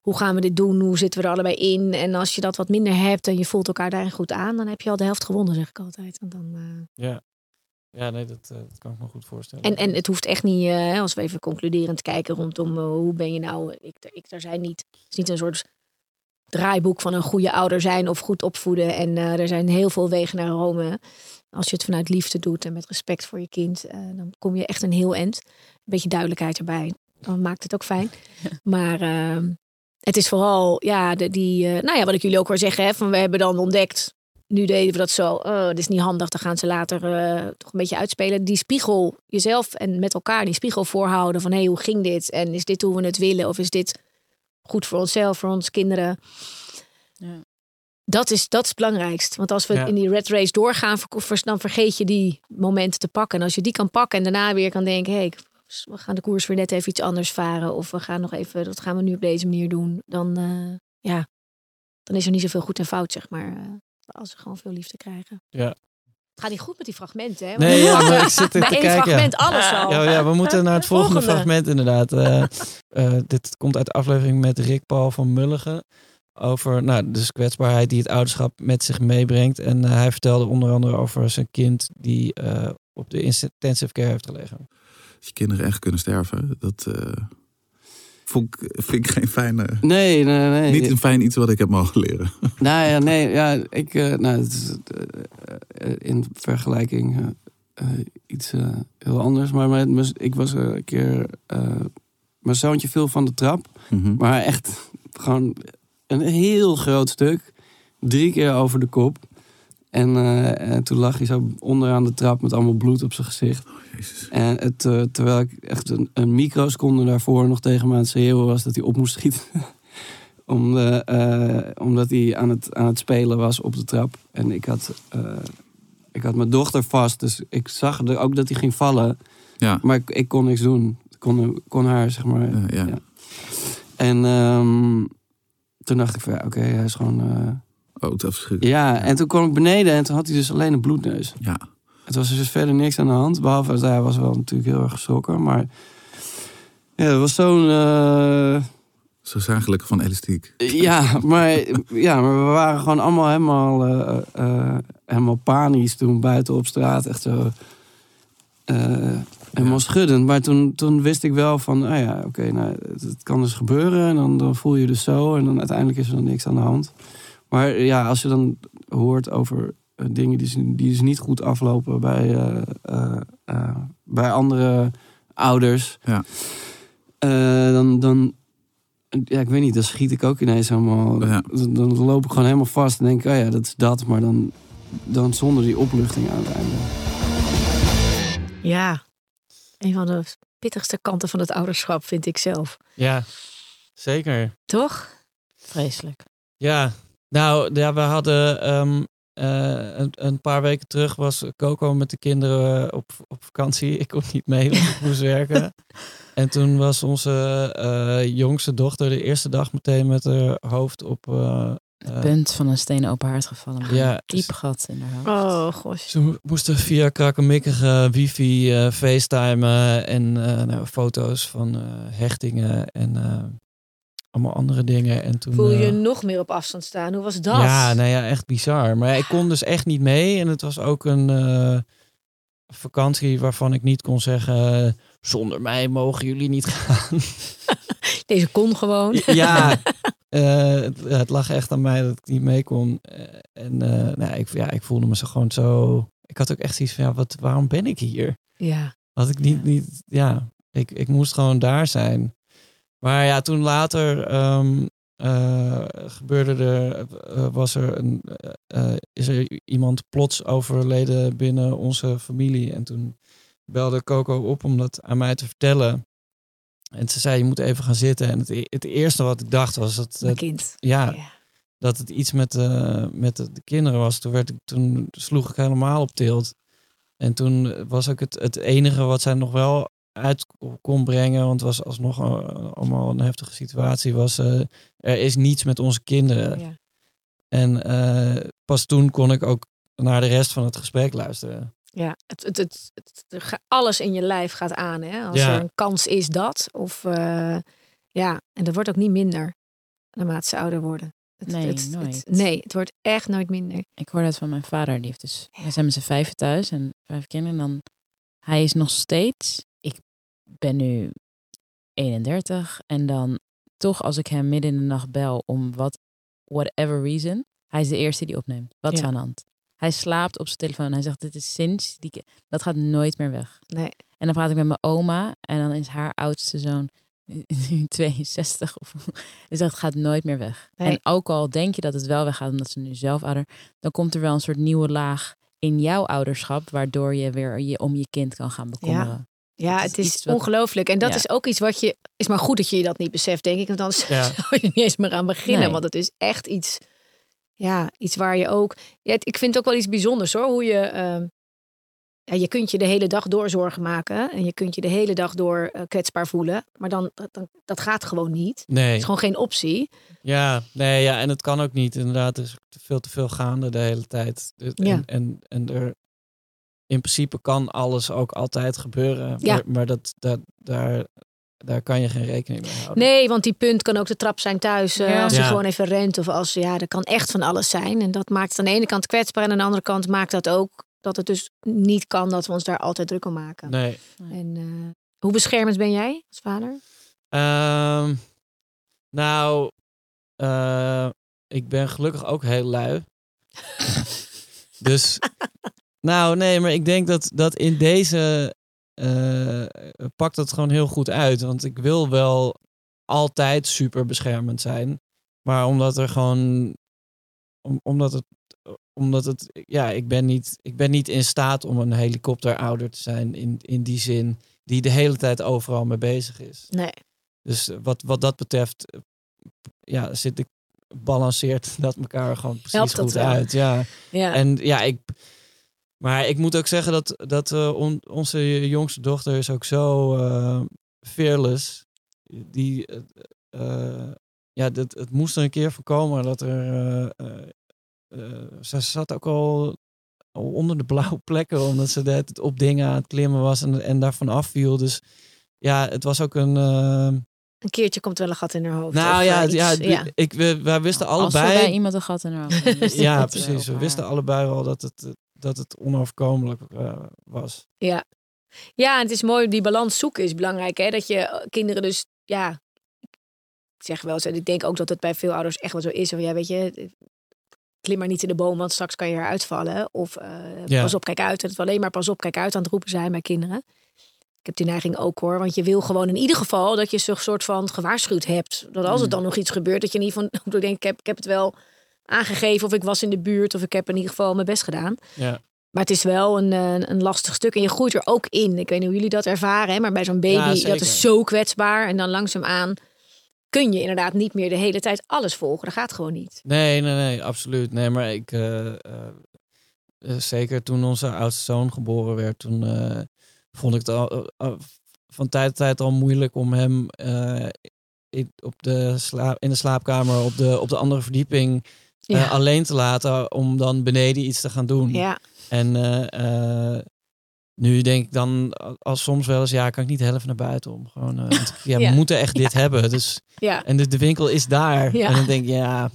hoe gaan we dit doen? Hoe zitten we er allebei in? En als je dat wat minder hebt en je voelt elkaar daarin goed aan, dan heb je al de helft gewonnen, zeg ik altijd. En, dan, eh, ja. Ja, nee, dat, eh, dat kan ik me goed voorstellen. en, en het hoeft echt niet, eh, als we even concluderend kijken rondom eh, hoe ben je nou, ik, ik er zijn niet, het is niet een soort draaiboek van een goede ouder zijn of goed opvoeden. En eh, er zijn heel veel wegen naar Rome. Als je het vanuit liefde doet en met respect voor je kind, dan kom je echt een heel eind. Een beetje duidelijkheid erbij. Dan maakt het ook fijn. Maar ehm, het is vooral, ja, de, die, nou ja, wat ik jullie ook wil zeggen, hè, van we hebben dan ontdekt. Nu deden we dat zo. Oh, dat is niet handig. Dan gaan ze later eh, toch een beetje uitspelen. Die spiegel jezelf en met elkaar die spiegel voorhouden van hé, hey, hoe ging dit? En is dit hoe we het willen? Of is dit goed voor onszelf, voor onze kinderen? Ja. Dat is, dat is het belangrijkst. Want als we Ja. in die red race doorgaan, dan vergeet je die momenten te pakken. En als je die kan pakken en daarna weer kan denken: hé, hey, we gaan de koers weer net even iets anders varen. Of we gaan nog even, dat gaan we nu op deze manier doen. Dan, eh, ja, dan is er niet zoveel goed en fout, zeg maar. Als we gewoon veel liefde krijgen. Ja. Het Gaat niet goed met die fragmenten, hè? Nee, ja, maar ik zit *laughs* er te één kijken. fragment alles al. Ja, ja, we moeten naar het volgende, Volgende. fragment inderdaad. Eh, eh, dit komt uit de aflevering met Rick Paul van Mulligen. Over nou, dus kwetsbaarheid die het ouderschap met zich meebrengt. En eh, hij vertelde onder andere over zijn kind die eh, op de intensive care heeft gelegen. Als je kinderen echt kunnen sterven, dat eh, vond ik, vind ik geen fijne... Nee, nee, nee. Niet een fijn iets wat ik heb mogen leren. *laughs* Nou ja, nee, ja, ik, eh, nou, het is eh, eh, in vergelijking iets heel anders. Maar met, mijn- ik was een keer, mijn zoontje viel van de trap, Mhm. maar echt gewoon een heel groot stuk, drie keer over de kop. En, eh, en toen lag hij zo onderaan de trap met allemaal bloed op zijn gezicht. Jezus. En het, eh, terwijl ik echt een, een microseconde daarvoor nog tegen me aan het schreeuwen was dat hij op moest schieten. *laughs* Om, eh, omdat hij aan het, aan het spelen was op de trap. En ik had, ik had mijn dochter vast, dus ik zag er ook dat hij ging vallen. Ja. Maar ik, ik kon niks doen. Ik kon, kon haar, zeg maar. Ja. En ehm, toen dacht ik van, ja, oké, hij is gewoon... eh, Oh, ja, en toen kwam ik beneden en toen had hij dus alleen een bloedneus. Ja. Het was dus verder niks aan de hand. Behalve dat hij was wel natuurlijk heel erg geschrokken. Maar ja, het was zo'n... eh, Zo gelukkig van elastiek. ja, maar, ja, maar we waren gewoon allemaal helemaal, eh, eh, helemaal panisch toen buiten op straat. Echt zo... eh, helemaal schuddend. Maar toen, toen wist ik wel van, ah ja, oké, nou, het, het kan dus gebeuren. En dan, dan voel je dus zo. En dan uiteindelijk is er dan niks aan de hand. Maar ja, als je dan hoort over eh, dingen die, ze- die dus niet goed aflopen bij, eh, eh, bij andere ouders. Ja. eh, dan, dan, ja, ik weet niet, dan schiet ik ook ineens helemaal. Ja. Dan, dan loop ik gewoon helemaal vast en denk, ik, oh ja, dat is dat. Maar dan, dan zonder die opluchting aan het einde. Ja, een van de pittigste kanten van het ouderschap vind ik zelf. Ja, zeker. Toch? Vreselijk. Ja, nou ja, we hadden ehm, eh, een, een paar weken terug was Coco met de kinderen op, op vakantie. *laughs* Ik kon niet mee, want ik moest werken. *laughs* En toen was onze eh, jongste dochter de eerste dag meteen met haar hoofd op... eh, eh, Punt van een stenen open haard gevallen. met Ja, een diep gat in haar hoofd. Oh, gosh. Ze mo- moesten via krakkemikkige wifi eh facetimen en eh, nou, foto's van eh, hechtingen en eh, allemaal andere dingen. En toen, Voel je je eh, nog meer op afstand staan? Hoe was dat? Ja, nou ja, echt bizar. Maar ja, ik kon dus echt niet mee. En het was ook een eh, vakantie waarvan ik niet kon zeggen... zonder mij mogen jullie niet gaan. *laughs* Deze kon gewoon. ja, *laughs* eh, het, het lag echt aan mij dat ik niet mee kon. Eh, en eh, nou, ik, ja, ik voelde me zo gewoon zo... Ik had ook echt zoiets van, ja, wat, waarom ben ik hier? Ja. Had ik niet, niet ja, ik, ik moest gewoon daar zijn. Maar ja, toen later ehm, eh, gebeurde er, eh, was er een, eh, is er iemand plots overleden binnen onze familie. En toen belde Coco op om dat aan mij te vertellen. En ze zei, je moet even gaan zitten. En het, e- het eerste wat ik dacht was dat... Mijn dat- kind. ja, Ja. dat het iets met, met de, de kinderen was. Toen, werd ik, toen sloeg ik helemaal op tilt. En toen was ook het, het enige wat zij nog wel uit kon brengen, want het was alsnog eh, allemaal een heftige situatie, was er is niets met onze kinderen. Ja. En eh, pas toen kon ik ook naar de rest van het gesprek luisteren. Ja, het, het, het, alles in je lijf gaat aan. Hè? Als Ja. er een kans is dat. Of eh, ja, en dat wordt ook niet minder naarmate ze ouder worden. Het, Nee, het- nee, het wordt echt nooit minder. Ik hoorde het van mijn vader. Die heeft dus, wij zijn met z'n vijven thuis en vijf kinderen. En dan, hij is nog steeds, ben nu 31. En dan toch als ik hem midden in de nacht bel om wat, whatever reason. Hij is de eerste die opneemt. Wat is Ja. aan de hand? Hij slaapt op zijn telefoon. Hij zegt, dit is sinds, die, dat gaat nooit meer weg. Nee. En dan praat ik met mijn oma. En dan is haar oudste zoon *laughs* nu 62. Of, *laughs* dus dat gaat nooit meer weg. Nee. En ook al denk je dat het wel weggaat omdat ze nu zelf ouder, dan komt er wel een soort nieuwe laag in jouw ouderschap, waardoor je weer je om je kind kan gaan bekommeren. Ja, Het het is is, iets wat- ongelooflijk. En dat Ja. is ook iets wat je. Is maar goed dat je dat niet beseft, denk ik. Want dan Ja. *laughs* zou je niet eens meer aan beginnen. Nee. Want het is echt iets. Ja, iets waar je ook. Ja, het- ik vind het ook wel iets bijzonders hoor. Hoe je. ehm, ja, je kunt je de hele dag door zorgen maken. En je kunt je de hele dag door eh, kwetsbaar voelen. Maar dan, dat, dan, dat gaat gewoon niet. Het Nee. is gewoon geen optie. Ja, nee, ja, en het kan ook niet. Inderdaad, er is veel te veel gaande de hele tijd. Ja. En, en, en er, in principe kan alles ook altijd gebeuren. Ja. Maar, maar dat, dat, daar, daar kan je geen rekening mee houden. Nee, want die punt kan ook de trap zijn thuis. eh, Ja. Als je Ja. gewoon even rent. Of als, ja, dat kan echt van alles zijn. En dat maakt het aan de ene kant kwetsbaar. En aan de andere kant maakt dat ook dat het dus niet kan dat we ons daar altijd druk om maken. Nee. En eh, hoe beschermend ben jij als vader? Ehm, nou, eh, ik ben gelukkig ook heel lui. *laughs* dus, nou nee, maar ik denk dat, dat in deze eh, pakt het gewoon heel goed uit. Want ik wil wel altijd super beschermend zijn. Maar omdat er gewoon, om, omdat het, omdat het, ja, ik ben niet, ik ben niet in staat om een helikopterouder te zijn in, in die zin die de hele tijd overal mee bezig is. Nee. Dus wat, wat dat betreft, ja, zit ik balanceert *laughs* dat elkaar gewoon precies Helpt dat goed wel. uit. Ja. Ja. En ja, ik. Maar ik moet ook zeggen dat, dat eh, on- onze jongste dochter is ook zo eh fearless. Die, eh, eh, ja, dat, het moest er een keer voorkomen dat er. eh, eh, eh, ze zat ook al, al onder de blauwe plekken, omdat ze tijd op dingen aan het klimmen was en, en daarvan afviel. Dus ja, het was ook een. Een keertje komt wel een gat in haar hoofd. nou ja, ja. Ik, we, wij wisten Als er allebei. bij iemand een gat in haar *laughs* is ja, het precies. We wisten allebei wel dat het, dat het onoverkomelijk eh, was. Ja. ja, het is mooi, die balans zoeken is belangrijk. Hè? Dat je eh, kinderen dus, ja, ik zeg wel eens, en ik denk ook dat het bij veel ouders echt wel zo is. Of ja, weet je, klim maar niet in de boom, want straks kan je eruit vallen. Of eh, Ja. pas op, kijk uit. Het alleen maar pas op, kijk uit aan het roepen zijn bij kinderen. Ik heb die neiging ook hoor, want je wil gewoon in ieder geval dat je zo'n soort van gewaarschuwd hebt. Dat als het dan nog iets gebeurt, dat je niet van, *laughs* ik denk, ik heb, ik heb het wel aangegeven of ik was in de buurt of ik heb in ieder geval mijn best gedaan. Ja. Maar het is wel een, eh, een lastig stuk. En je groeit er ook in. Ik weet niet hoe jullie dat ervaren. Hè? Maar bij zo'n baby, Ja, dat is zo kwetsbaar. En dan langzaamaan kun je inderdaad niet meer de hele tijd alles volgen. Dat gaat gewoon niet. Nee, nee, nee, absoluut. Nee, maar ik, eh, eh, zeker toen onze oudste zoon geboren werd, toen vond ik het al, van tijd tot tijd al moeilijk om hem in, op de slaap, in de slaapkamer op de, op de andere verdieping eh, alleen te laten om dan beneden iets te gaan doen. Ja, En eh, eh, nu denk ik dan als soms wel eens, ja, kan ik niet helft naar buiten om. Gewoon, want, ja, *laughs* Ja. we moeten echt dit hebben. Dus, ja. en de, de winkel is daar. En dan denk ik, ja,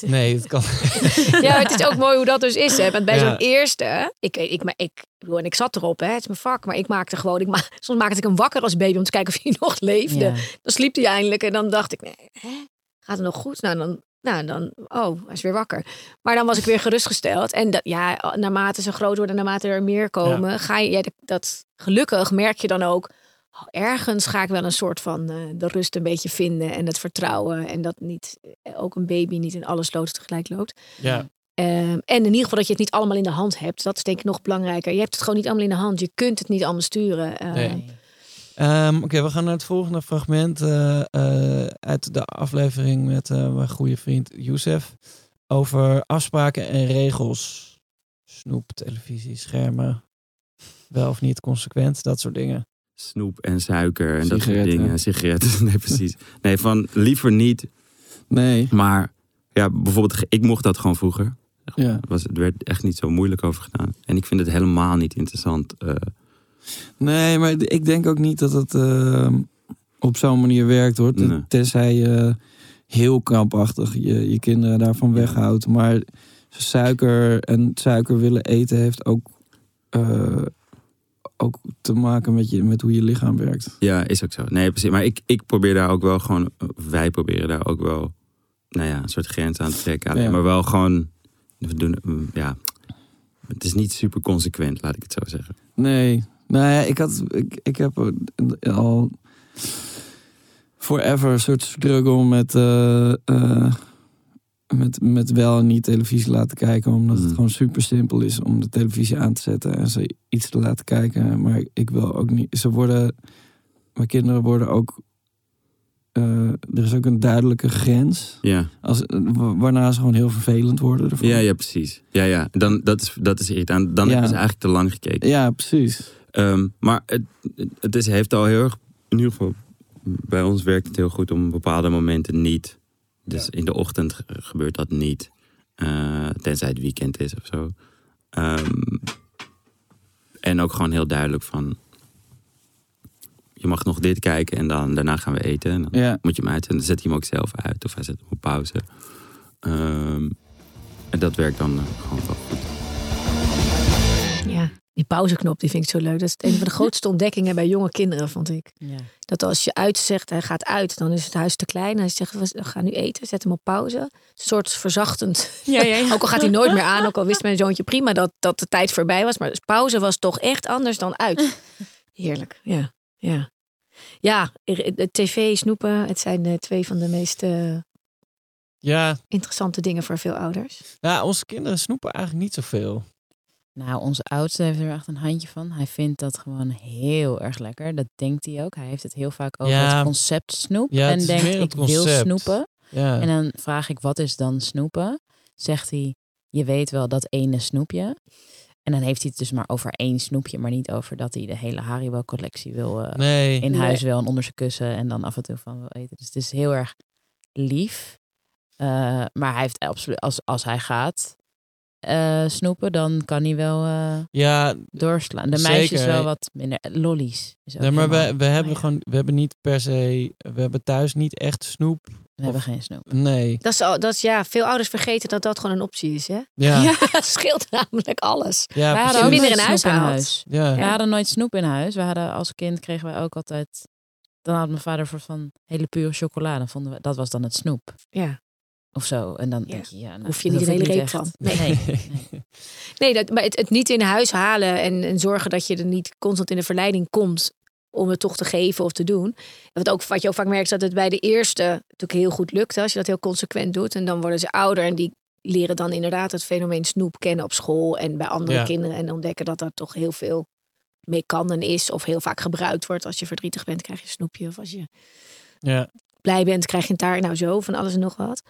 nee, het kan. *laughs* ja, maar het is ook mooi hoe dat dus is. Hè? Want bij Ja. zo'n eerste, ik, ik, maar ik, en ik zat erop, hè? het is mijn vak. Maar ik maakte gewoon, ik ma soms maakte ik hem wakker als baby om te kijken of hij *laughs* nog leefde. Ja. Dan sliep hij eindelijk en dan dacht ik, nee, hè? gaat het nog goed? Nou, dan, nou, dan, oh, hij is weer wakker. Maar dan was ik weer gerustgesteld. En dat, ja, naarmate ze groot worden, naarmate er meer komen, ga je, ja, dat, gelukkig merk je dan ook, oh, ergens ga ik wel een soort van eh, de rust een beetje vinden en het vertrouwen. En dat niet, eh, ook een baby niet in alle sloten tegelijk loopt. Ja, Ehm, en in ieder geval dat je het niet allemaal in de hand hebt. Dat is denk ik nog belangrijker. Je hebt het gewoon niet allemaal in de hand. Je kunt het niet allemaal sturen. Ehm, Nee. Ehm, Oké, we gaan naar het volgende fragment eh, eh, uit de aflevering met eh, mijn goede vriend Youssef. Over afspraken en regels. Snoep, televisie, schermen. Wel of niet consequent, dat soort dingen. Snoep en suiker en dat soort dingen. Sigaretten, *laughs* nee precies. Nee, van liever niet. Nee. Maar ja, bijvoorbeeld, ik mocht dat gewoon vroeger. Ja. Was, er werd echt niet zo moeilijk over gedaan. En ik vind het helemaal niet interessant. Nee, maar ik denk ook niet dat het eh, op zo'n manier werkt hoor. Nee. Tenzij je heel krampachtig je, je kinderen daarvan weghoudt. Maar suiker en suiker willen eten heeft ook, eh, ook te maken met, je, met hoe je lichaam werkt. ja, is ook zo. Nee, precies. Maar ik, ik probeer daar ook wel gewoon, wij proberen daar ook wel, nou ja, een soort grens aan te trekken. Ja. Maar wel gewoon, we doen, ja, het is niet super consequent, laat ik het zo zeggen. Nee, nou ja, ik, had, ik, ik heb al forever een soort struggle met, eh, eh, met, met wel en niet televisie laten kijken. Omdat het Mm. gewoon super simpel is om de televisie aan te zetten en ze iets te laten kijken. Maar ik wil ook niet. Ze worden. Mijn kinderen worden ook. eh, er is ook een duidelijke grens. Ja. Als, wa- waarna ze gewoon heel vervelend worden. Ervan. Ja, ja, precies. Ja, ja. Dan, dat, is, dat is irritant. Dan Ja. hebben ze eigenlijk te lang gekeken. ja, precies. Ehm, maar het, het is, heeft al heel erg, in ieder geval bij ons werkt het heel goed om bepaalde momenten niet. Dus in de ochtend ge- gebeurt dat niet. Eh, tenzij het weekend is of zo. Ehm, En ook gewoon heel duidelijk van... Je mag nog dit kijken en dan, daarna gaan we eten. En dan Ja. moet je hem uit. En dan zet hij hem ook zelf uit. Of hij zet hem op pauze. Ehm, en dat werkt dan eh, gewoon wel goed. Ja, die pauzeknop die vind ik zo leuk. Dat is een van de *laughs* grootste ontdekkingen bij jonge kinderen, vond ik. Ja. Dat als je uitzegt, hij gaat uit, dan is het huis te klein. Hij zegt, we gaan nu eten, zet hem op pauze. Een soort verzachtend. *laughs* Ja, ja, ja. *laughs* ook al gaat hij nooit meer aan, ook al wist mijn zoontje prima dat, dat de tijd voorbij was. Maar pauze was toch echt anders dan uit. Heerlijk, ja. Ja, ja de tv, snoepen, het zijn eh, twee van de meest eh, Ja, interessante dingen voor veel ouders. ja, onze kinderen snoepen eigenlijk niet zoveel. Nou, onze oudste heeft er echt een handje van. Hij vindt dat gewoon heel erg lekker. Dat denkt hij ook. Hij heeft het heel vaak over Ja. het concept snoep. Ja, en denkt, ik wil snoepen. Ja. En dan vraag ik, wat is dan snoepen? Zegt hij, je weet wel dat ene snoepje. En dan heeft hij het dus maar over één snoepje. Maar niet over dat hij de hele Haribo-collectie wil eh, Nee. in huis Nee. wel en onder zijn kussen. En dan af en toe van wil eten. Dus het is heel erg lief. Eh, maar hij heeft absoluut, als, als hij gaat eh, snoepen, dan kan hij wel eh, Ja, doorslaan. De zeker. meisjes wel wat minder. Lollies. Is ook Nee, maar we, we hebben gewoon, we hebben niet per se, we hebben thuis niet echt snoep. We hebben geen snoep. Nee. Dat is, al- dat is, ja, veel ouders vergeten dat dat gewoon een optie is. Hè? Ja. *laughs* dat scheelt namelijk alles. Ja, Wij Als hadden ook minder in huis in huis. Ja. We hadden nooit snoep in huis. We hadden als kind kregen wij ook altijd. Dan had mijn vader voor van hele pure chocolade. Vonden we dat was dan het snoep Ja. Of zo. En dan Ja. denk je ja, nou, Hoef je dat niet een hoef hele reep van. Nee. Nee. nee. *laughs* Nee, dat, maar het, het niet in huis halen en, en zorgen dat je er niet constant in de verleiding komt om het toch te geven of te doen. En Wat, ook, wat je ook vaak merkt, is dat het bij de eerste natuurlijk heel goed lukt. Als je dat heel consequent doet. En dan worden ze ouder en die leren dan inderdaad het fenomeen snoep kennen op school en bij andere Ja. kinderen. En ontdekken dat er toch heel veel mee kan en is. Of heel vaak gebruikt wordt. Als je verdrietig bent, krijg je een snoepje. Of als je Ja. blij bent, krijg je een taart. Nou zo, van alles en nog wat.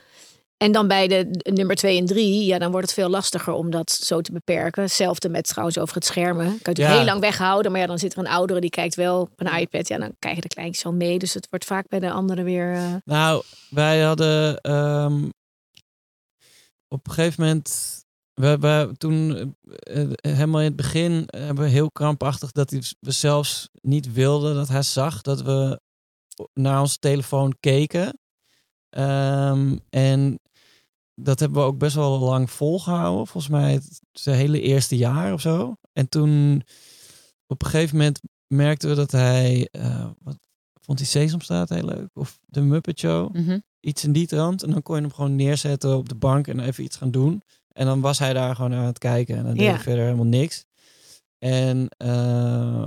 En dan bij de nummer twee en drie, ja, dan wordt het veel lastiger om dat zo te beperken. Hetzelfde met trouwens over het schermen. Kan je natuurlijk Ja. heel lang weghouden, maar ja, dan zit er een oudere die kijkt wel op een iPad. Ja, dan krijgen de kleintjes al mee. Dus het wordt vaak bij de anderen weer. eh, Nou, wij hadden ehm, op een gegeven moment, we, we toen eh, eh, helemaal in het begin hebben we heel krampachtig dat hij- we zelfs niet wilden dat hij zag dat we naar onze telefoon keken. Ehm, en dat hebben we ook best wel lang volgehouden. Volgens mij het hele eerste jaar of zo. En toen op een gegeven moment merkten we dat hij, eh, wat vond hij Sesamstraat heel leuk? Of de Muppet Show? Mhm. Iets in die trant. En dan kon je hem gewoon neerzetten op de bank en even iets gaan doen. En dan was hij daar gewoon aan het kijken. En dan deed Ja. hij verder helemaal niks. En, eh,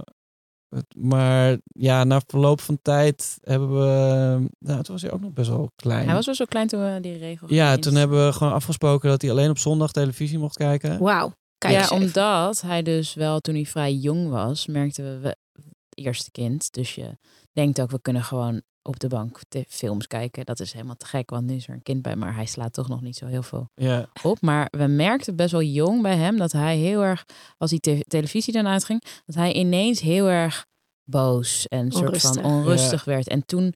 maar ja, na verloop van tijd hebben we... Nou, toen was hij ook nog best wel klein. Hij was wel zo klein toen we die regel Ja, gingen toen hebben we gewoon afgesproken dat hij alleen op zondag televisie mocht kijken. Wauw. Kijk ja, eens even. omdat hij dus wel toen hij vrij jong was, merkten we, we het eerste kind. Dus je denkt ook, we kunnen gewoon op de bank te- films kijken. Dat is helemaal te gek, want nu is er een kind bij, maar hij slaat toch nog niet zo heel veel Ja, op. Maar we merkten best wel jong bij hem dat hij heel erg, als die te- televisie dan uitging, dat hij ineens heel erg boos en soort van onrustig werd. En toen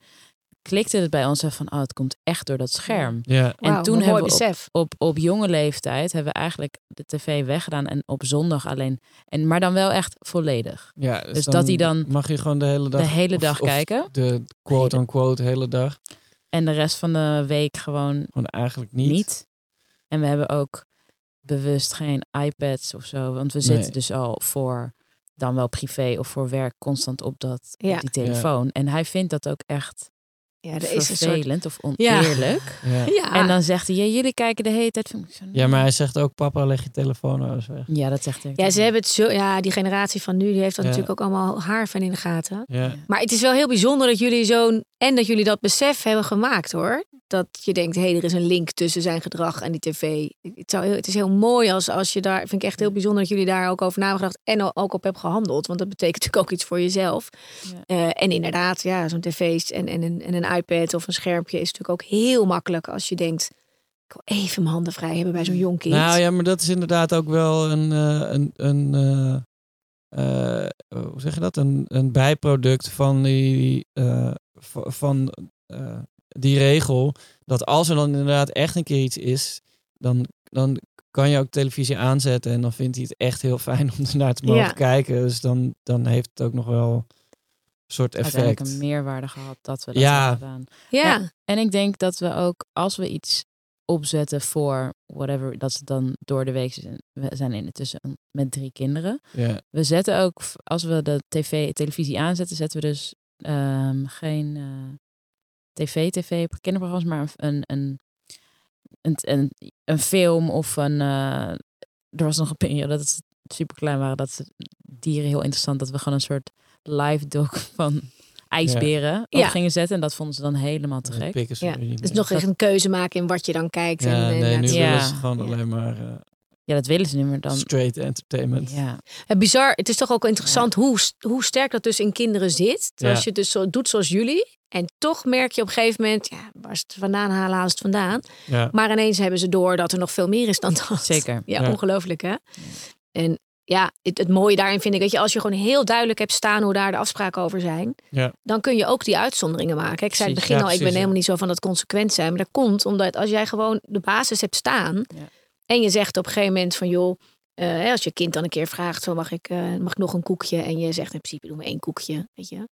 klikte het bij ons hè, van, oh, het komt echt door dat scherm. ja. En toen hebben we op, besef. op, op jonge leeftijd hebben we eigenlijk de tv weggedaan en op zondag alleen. En, maar dan wel echt volledig. ja Dus dat hij dan Mag je gewoon de hele dag... de hele dag of kijken. De quote-unquote hele dag. En de rest van de week gewoon Gewoon eigenlijk niet. niet. En we hebben ook bewust geen iPads of zo. Want we zitten Nee. dus al voor dan wel privé of voor werk constant op, dat, Ja. op die telefoon. En hij vindt dat ook echt Ja, er is een soort. vervelend of oneerlijk. *laughs* Ja. Ja. En dan zegt hij, ja, jullie kijken de hele tijd film. Ik zo, ja, maar hij zegt ook, papa, leg je telefoon nou eens weg. Ja, dat zegt hij. ook. Ja, ze hebben het zo. Ja, die generatie van nu, die heeft dat Ja. natuurlijk ook allemaal haar van in de gaten. Ja. Maar het is wel heel bijzonder dat jullie zo'n. En dat jullie dat besef hebben gemaakt hoor. Dat je denkt, hé, hey, er is een link tussen zijn gedrag en die tv. Het, zou heel, het is heel mooi als, als je daar. Vind ik echt heel bijzonder dat jullie daar ook over nagedacht en ook op hebben gehandeld. Want dat betekent natuurlijk *laughs* ook iets voor jezelf. Ja. Eh, en inderdaad, ja, zo'n tv's en, en, een, en een iPad of een schermpje is natuurlijk ook heel makkelijk als je denkt. Ik wil even mijn handen vrij hebben bij zo'n jong kind. Nou ja, maar dat is inderdaad ook wel een, eh, een, een eh, eh, hoe zeg je dat? Een, een bijproduct van die, van die regel. Dat als er dan inderdaad echt een keer iets is, dan, dan kan je ook televisie aanzetten en dan vindt hij het echt heel fijn *laughs* om ernaar te mogen Ja. kijken. Dus dan, dan heeft het ook nog wel een soort Uiteindelijk effect. een meerwaarde gehad dat we dat Ja. hebben gedaan. Ja. En ik denk dat we ook, als we iets opzetten voor whatever, dat ze dan door de week zijn. We zijn intussen met drie kinderen. Ja. We zetten ook, als we de tv, televisie aanzetten, zetten we dus ehm, geen eh, tv, tv, kinderprogramma's, maar een, een, een, een, een film of een. eh, er was nog een periode dat het super klein waren, dat ze dieren heel interessant, dat we gewoon een soort live dog van ijsberen op Ja. gingen zetten. En dat vonden ze dan helemaal te gek. Ja. niet Dus meer. nog echt een keuze maken in wat je dan kijkt. Ja, en, en nee, nu Ja. willen ze gewoon alleen maar eh, Ja, dat willen ze niet meer dan. straight entertainment. Ja, Ja, bizar. Het is toch ook interessant hoe, hoe sterk dat dus in kinderen zit. Ja. Als je het dus zo doet zoals jullie. En toch merk je op een gegeven moment, ja, waar ze het vandaan halen, halen ze het vandaan. Ja. Maar ineens hebben ze door dat er nog veel meer is dan dat. Zeker. *laughs* Ja, Ja. ongelooflijk hè. En ja, het, het mooie daarin vind ik, dat je als je gewoon heel duidelijk hebt staan hoe daar de afspraken over zijn. Ja. Dan kun je ook die uitzonderingen maken. Ik zei in het begin ja, al, ik ben helemaal niet zo van dat consequent zijn. Maar dat komt omdat als jij gewoon de basis hebt staan. Ja. En je zegt op een gegeven moment van joh, eh, hè, als je kind dan een keer vraagt, van mag ik, eh, mag ik nog een koekje? En je zegt in principe doe maar één koekje, weet je.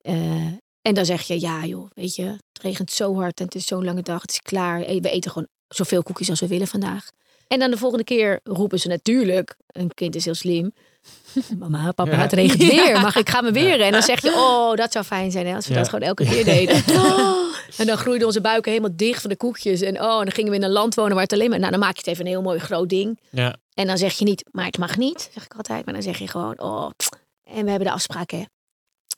Eh, en dan zeg je ja joh, weet je, het regent zo hard en het is zo'n lange dag, het is klaar. We eten gewoon zoveel koekjes als we willen vandaag. En dan de volgende keer roepen ze natuurlijk, een kind is heel slim. *laughs* Mama, papa, Ja. het regent weer. Mag ik ga me weren? En dan zeg je, oh, dat zou fijn zijn hè, als we Ja. dat gewoon elke keer deden. *laughs* *laughs* En dan groeiden onze buiken helemaal dicht van de koekjes. En oh, en dan gingen we in een land wonen waar het alleen maar... Nou, dan maak je het even een heel mooi groot ding. Ja. En dan zeg je niet, maar het mag niet, zeg ik altijd. Maar dan zeg je gewoon, oh, en we hebben de afspraak hè.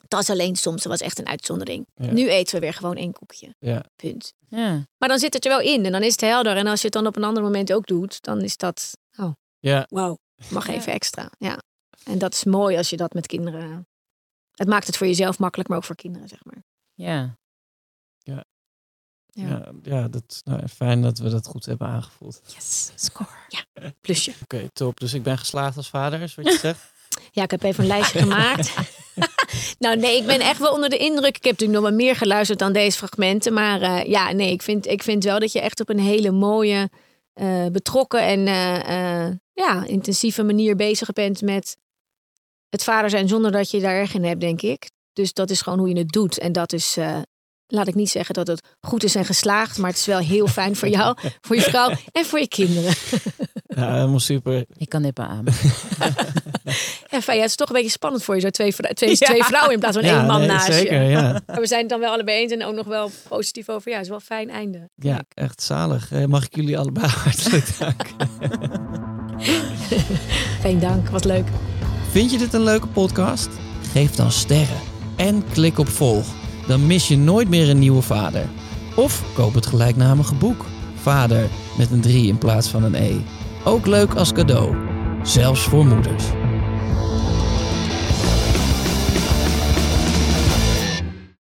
Dat is alleen soms, dat was echt een uitzondering. Ja. Nu eten we weer gewoon één koekje. Ja. Punt. ja. Maar dan zit het er wel in en dan is het helder. En als je het dan op een ander moment ook doet, dan is dat, oh, Ja. wow, mag even extra. Ja. En dat is mooi als je dat met kinderen... Het maakt het voor jezelf makkelijk, maar ook voor kinderen, zeg maar. ja. Ja. Ja, ja dat, nou, fijn dat we dat goed hebben aangevoeld. Yes, score. Ja, plusje. Oké, top. Dus ik ben geslaagd als vader, is wat je *laughs* zegt. Ja, ik heb even een lijstje gemaakt. *laughs* nou, nee, ik ben echt wel onder de indruk. Ik heb natuurlijk nog wel meer geluisterd dan deze fragmenten. Maar eh, ja, nee, ik vind, ik vind wel dat je echt op een hele mooie, eh, betrokken en eh, eh, ja, intensieve manier bezig bent met het vader zijn zonder dat je daar erg in hebt, denk ik. Dus dat is gewoon hoe je het doet. En dat is, eh, laat ik niet zeggen dat het goed is en geslaagd, maar het is wel heel fijn voor jou, voor je vrouw en voor je kinderen. Ja, helemaal super. Ik kan nippen aan. *laughs* *laughs* Ja, fijn, ja, het is toch een beetje spannend voor je, zo twee, twee, *laughs* twee vrouwen in plaats van één man nee, naast zeker, je. ja. *laughs* Maar we zijn het dan wel allebei eens en ook nog wel positief over. Ja, het is wel een fijn einde. Ja, echt zalig. Eh, Mag ik jullie allebei hartelijk danken. Geen dank, wat leuk. Vind je dit een leuke podcast? Geef dan sterren en klik op volg. Dan mis je nooit meer een nieuwe vader. Of koop het gelijknamige boek. Vader met een 3 in plaats van een E. Ook leuk als cadeau. Zelfs voor moeders.